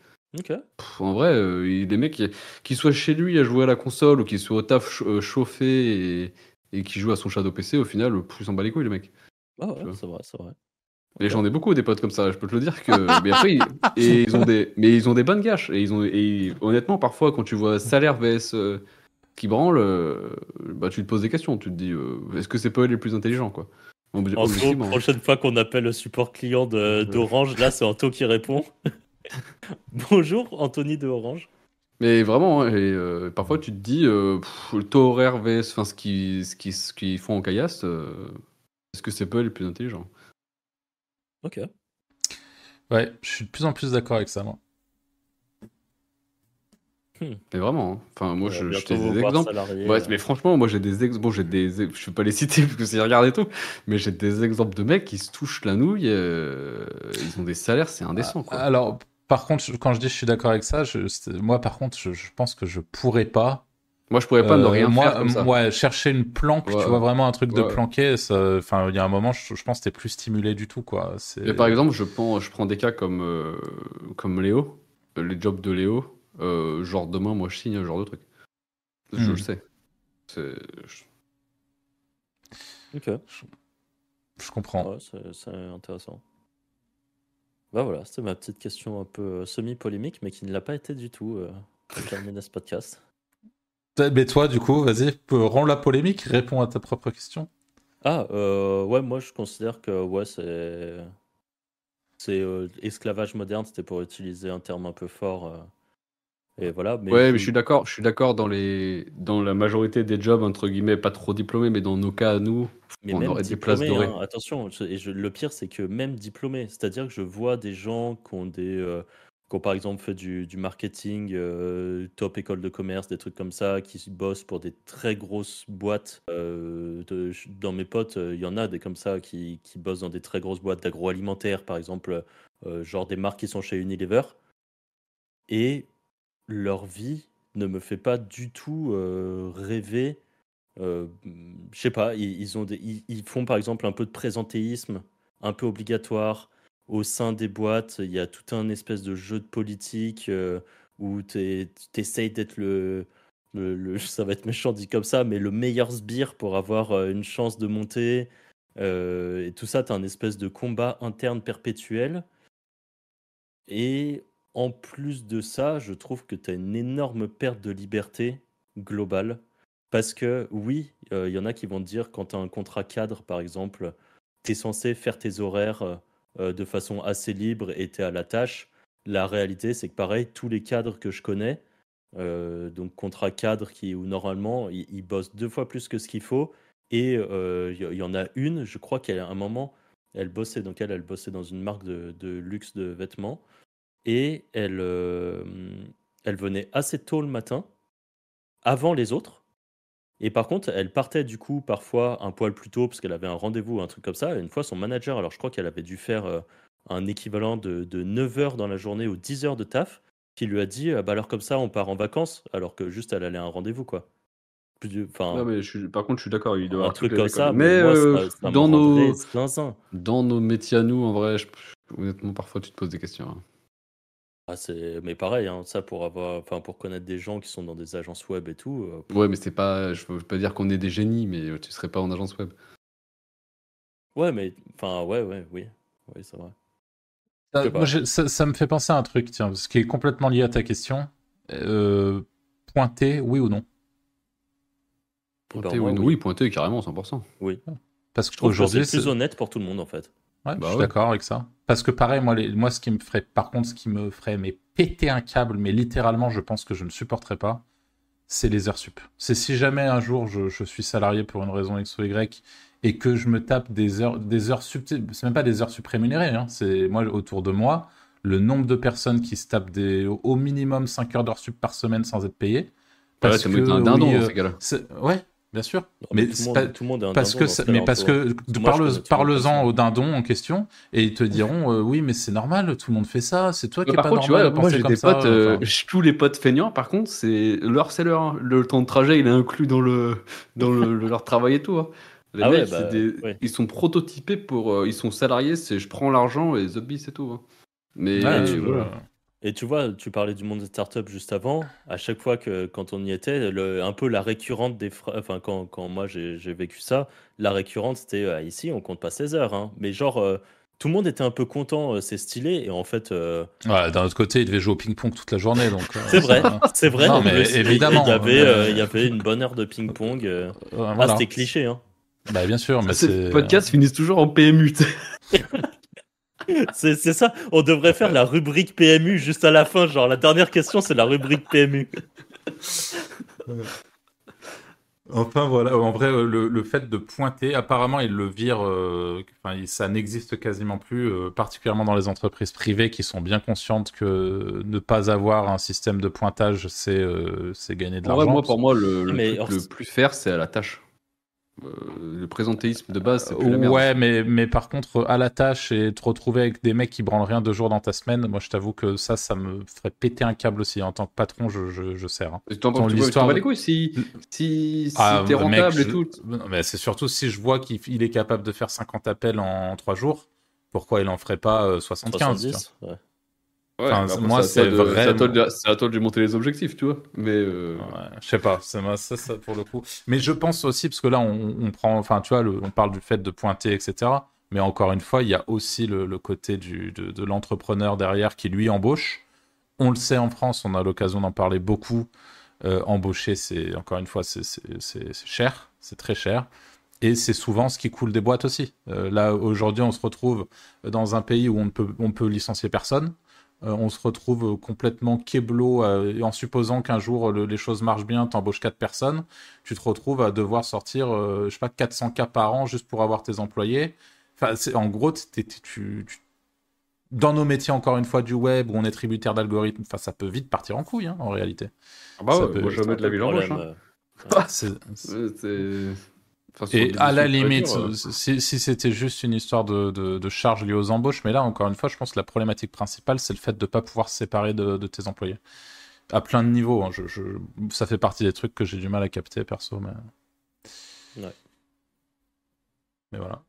En vrai, les mecs, qui soient chez lui à jouer à la console ou qui soient au taf chauffé et, et qui jouent à son Shadow PC, au final, plus en bas les couilles, les mecs. Ah ouais, c'est vrai, c'est vrai. Mais j'en ai beaucoup des potes comme ça, je peux te le dire que. [laughs] mais après, ils... Et ils ont des, mais ils ont des bonnes gâches. Et ils ont, et honnêtement, parfois, quand tu vois salaire vs euh, qui branle, euh, bah tu te poses des questions. Tu te dis, euh, est-ce que c'est pas eux les plus intelligents, quoi? En gros, prochaine fois qu'on appelle le support client d'Orange, là, c'est Anto qui répond. [laughs] Bonjour, Anthony de Orange. Mais vraiment, hein, et, parfois tu te dis, le taux horaire vs, enfin, ce qu'ils ce qui, ce font en caillasse, est-ce que c'est pas eux les plus intelligents? Ok. Ouais, je suis de plus en plus d'accord avec ça, moi. Hmm. Mais vraiment, hein. enfin moi je, j'ai des exemples. Ouais, mais franchement, moi j'ai des exemples. Bon, j'ai des, je vais pas les citer parce que c'est regarder tout, mais j'ai des exemples de mecs qui se touchent la nouille. Euh, ils ont des salaires, c'est indécent. Quoi. Alors, par contre, quand je dis je suis d'accord avec ça, je, moi par contre, je, je, pense que je pourrais pas moi, je pourrais pas ne euh, rien faire comme ça. Ouais, chercher une planque, tu vois vraiment un truc de planqué. Enfin, il y a un moment, je, pense que t'es plus stimulé du tout, quoi. Mais par exemple, je prends, je prends des cas comme, euh, comme Léo. les jobs de Léo, euh, genre demain, moi je signe un genre de truc. Je Hmm. le sais. C'est- je- Ok. Je comprends. Ouais, c'est intéressant. Bah voilà, c'était ma petite question un peu euh, semi-polémique, mais qui ne l'a pas été du tout euh, pour terminer ce podcast. Mais toi, du coup, vas-y, rends la polémique, réponds à ta propre question. Ah, euh, ouais, moi je considère que ouais, c'est. C'est euh, esclavage moderne, c'était pour utiliser un terme un peu fort. euh, et voilà. Mais ouais, je- mais je suis d'accord. Je suis d'accord dans les dans la majorité des jobs entre guillemets pas trop diplômés, mais dans nos cas à nous, Mais on même aurait des places dorées. hein, attention, je- et je- le pire c'est que même diplômés, c'est-à-dire que je vois des gens qui ont des, euh, qui par exemple fait du, marketing, euh, top école de commerce, des trucs comme ça, qui bossent pour des très grosses boîtes. euh, dans mes potes, euh, il y en a des comme ça qui, qui bossent dans des très grosses boîtes d'agroalimentaire, par exemple, genre des marques qui sont chez Unilever. Et leur vie ne me fait pas du tout rêver je sais pas, ils, ont ils font par exemple un peu de présentéisme, un peu obligatoire. Au sein des boîtes, il y a tout un espèce de jeu de politique euh, où tu essayes d'être le, [laughs] Ça va être méchant dit comme ça, mais le meilleur sbire pour avoir euh, une chance de monter. Euh, et tout ça, tu as un espèce de combat interne perpétuel. Et en plus de ça, je trouve que tu as une énorme perte de liberté globale. Parce que oui, il y en a qui vont te dire quand tu as un contrat cadre, par exemple, tu es censé faire tes horaires euh, euh, de façon assez libre es à la tâche. La réalité, c'est que pareil, tous les cadres que je connais, euh, donc contrat cadre qui, où normalement, ils, bossent deux fois plus que ce qu'il faut. Et euh, il y, il y en a une, je crois qu'à un moment, elle bossait, donc elle, elle bossait dans une marque de, de luxe de vêtements. Et elle, euh, elle venait assez tôt le matin, avant les autres. Et par contre, elle partait du coup parfois un poil plus tôt parce qu'elle avait un rendez-vous ou un truc comme ça. Et une fois, son manager, alors je crois qu'elle avait dû faire euh, un équivalent de, de 9 heures dans la journée ou 10 heures de taf, qui lui a dit ah bah alors comme ça, on part en vacances, alors que juste elle allait à un rendez-vous quoi. Enfin, Non, mais je suis- par contre, je suis d'accord. Il doit y un avoir truc toutes les comme ça, mais, moi, euh, ça, ça me dans nos dans nos métiers à nous, en vrai, je- honnêtement, parfois tu te poses des questions. hein. Ah, c'est... Mais pareil, hein, ça pour avoir, enfin pour connaître des gens qui sont dans des agences web et tout. euh, Ouais, mais c'est pas. Je veux pas dire qu'on est des génies, mais tu serais pas en agence web. Ouais, mais enfin ouais, ouais, oui, oui, c'est vrai. Je sais pas. moi, j'ai- ça, ça me fait penser à un truc, tiens, ce qui est complètement lié à ta question. Euh, pointer, oui ou non? Pointé, ben, moi, oui, oui. oui, pointé carrément, 100%. Parce Je trouve que qu'aujourd'hui, c'est plus c'est- honnête pour tout le monde en fait. Ouais, Bah je suis ouais. d'accord avec ça. Parce que pareil, moi, les- moi, ce qui me ferait, par contre, ce qui me ferait mais péter un câble, mais littéralement, je pense que je ne supporterais pas, c'est les heures sup. C'est si jamais un jour je, je suis salarié pour une raison X ou Y et que je me tape des heures, des heures sup, c'est même pas des heures sup rémunérées, hein, c'est moi autour de moi, le nombre de personnes qui se tapent des, au minimum 5 heures d'heures sup par semaine sans être payées. Ouais, Parce t'as que, un dindon oui, euh, ces ouais, bien sûr. Non, Mais tout, le c'est monde, pas- tout le monde est un Parce dindon que, ça- mais parce que parle- tout parle-en comme aux ça. dindons en question et ils te diront euh, oui mais c'est normal tout le monde fait ça c'est toi qui Ouais, es par pas contre, tu normal vois, moi j'ai des ça potes, euh, enfin. [laughs] tous les potes feignants, par contre, c'est leur c'est leur. hein. Le temps de trajet, il est inclus dans le dans le, le- leur travail et tout. hein. Les Ah ouais, mecs, c'est bah, des- ouais. ils sont prototypés pour. euh, ils sont salariés, c'est je prends l'argent et the c'est tout. hein. Mais Ouais, tu- voilà. Et tu vois, tu parlais du monde des startups juste avant. À chaque fois que quand on y était, le- un peu la récurrente des phrases, enfin quand, quand moi j'ai vécu ça, la récurrente c'était euh, ici on compte pas 16 heures, hein. mais genre euh, tout le monde était un peu content, euh, c'est stylé et en fait euh, Ouais, d'un autre côté il devait jouer au ping-pong toute la journée donc euh, [laughs] c'est vrai, c'est vrai. Non, mais évidemment, il y avait, euh, euh, il y avait une bonne heure de ping pong. euh, Ah c'était cliché, hein. bah bien sûr mais Ces c'est podcasts finissent toujours en PMU. [laughs] C'est c'est ça. On devrait faire la rubrique PMU juste à la fin, genre la dernière question c'est la rubrique PMU. Enfin voilà, en vrai, euh, le, le fait de pointer, apparemment, ils le virent, euh, enfin, ça n'existe quasiment plus, euh, particulièrement dans les entreprises privées qui sont bien conscientes que ne pas avoir un système de pointage, c'est euh, c'est gagner de En vrai, l'argent. moi, pour moi, le, le Mais truc or- le plus faire, c'est à la tâche. Euh, le présentéisme de base, c'est plus la merde. Ouais, mais, mais par contre, à la tâche et te retrouver avec des mecs qui branlent rien deux jours dans ta semaine, moi je t'avoue que ça, ça me ferait péter un câble aussi. En tant que patron, je, je, je sers. hein. Tu t'en bats les couilles si, si, si Ah, t'es mec, rentable je- et tout. Mais c'est surtout si je vois qu'il il est capable de faire 50 appels en 3 jours, pourquoi il en ferait pas euh, 75 tu vois 70. ouais. Ouais, Enfin, mais après, moi, c'est vraiment- à toi de lui monter les objectifs, tu vois. Mais euh, Ouais, je sais pas, c'est ça, ça pour le coup. Mais je pense aussi, parce que là, on, on prend, enfin, tu vois, le- on parle du fait de pointer, etc. Mais encore une fois, il y a aussi le, le côté du, de, de l'entrepreneur derrière qui lui embauche. On le sait en France, on a l'occasion d'en parler beaucoup. Euh, embaucher, c'est encore une fois, c'est cher, c'est très cher. Et c'est souvent ce qui coule des boîtes aussi. Euh, là, aujourd'hui, on se retrouve dans un pays où on ne peut, on peut licencier personne. Euh, on se retrouve complètement keblo euh, en supposant qu'un jour le- les choses marchent bien, t'embauches quatre personnes, tu te retrouves à devoir sortir, euh, je sais pas, 400 cas par an juste pour avoir tes employés. Enfin, en gros, tu, tu- dans nos métiers, encore une fois, du web, où on est tributaire d'algorithmes, enfin, ça peut vite partir en couille, hein, en réalité. ah bah ouais, peut- moi jamais de la Hein. euh, C'est- Euh, Et à la limite, euh, si, si c'était juste une histoire de, de, de charge liée aux embauches, mais là, encore une fois, je pense que la problématique principale, c'est le fait de ne pas pouvoir se séparer de, de tes employés. À plein de niveaux. hein, je, je- ça fait partie des trucs que j'ai du mal à capter, perso. Mais, Ouais. mais voilà.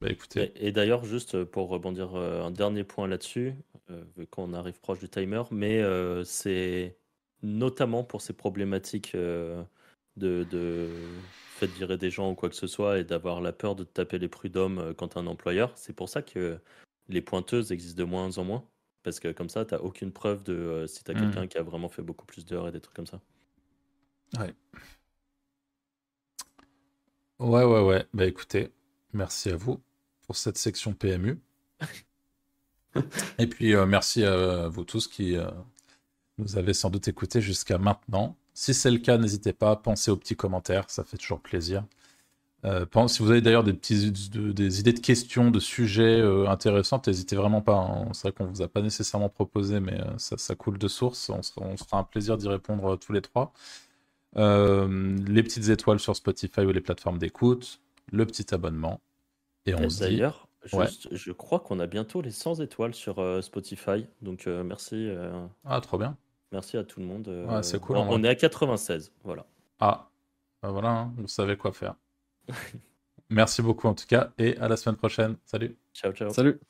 Bah écoutez. Et, et d'ailleurs, juste pour rebondir euh, un dernier point là-dessus, euh, vu qu'on arrive proche du timer, mais euh, c'est notamment pour ces problématiques euh, de, de fait de virer des gens ou quoi que ce soit et d'avoir la peur de taper les prud'hommes euh, quand un employeur. C'est pour ça que les pointeuses existent de moins en moins. Parce que comme ça, t'as aucune preuve de euh, si t'as Mhm. quelqu'un qui a vraiment fait beaucoup plus d'heures et des trucs comme ça. Ouais, ouais, ouais. Bah écoutez, merci à vous pour cette section PMU. [laughs] Et puis euh, merci à vous tous qui euh, nous avez sans doute écouté jusqu'à maintenant. Si c'est le cas, n'hésitez pas, pensez aux petits commentaires, ça fait toujours plaisir. Euh, si vous avez d'ailleurs des, petits, de- des idées de questions, de sujets euh, intéressantes, n'hésitez vraiment pas. hein. C'est vrai qu'on vous a pas nécessairement proposé, mais euh, ça, ça coule de source. On se, on se fera un plaisir d'y répondre euh, tous les trois. Les petites étoiles sur Spotify ou les plateformes d'écoute, le petit abonnement. Et on se dit. D'ailleurs, Ouais. je crois qu'on a bientôt les 100 étoiles sur Spotify. Donc merci. Ah, trop bien. Merci à tout le monde. euh, Ouais, c'est cool, On, on est à 96, voilà. Ah, bah voilà, hein, vous savez quoi faire. [laughs] Merci beaucoup en tout cas, et à la semaine prochaine. Salut. Ciao, ciao. Salut.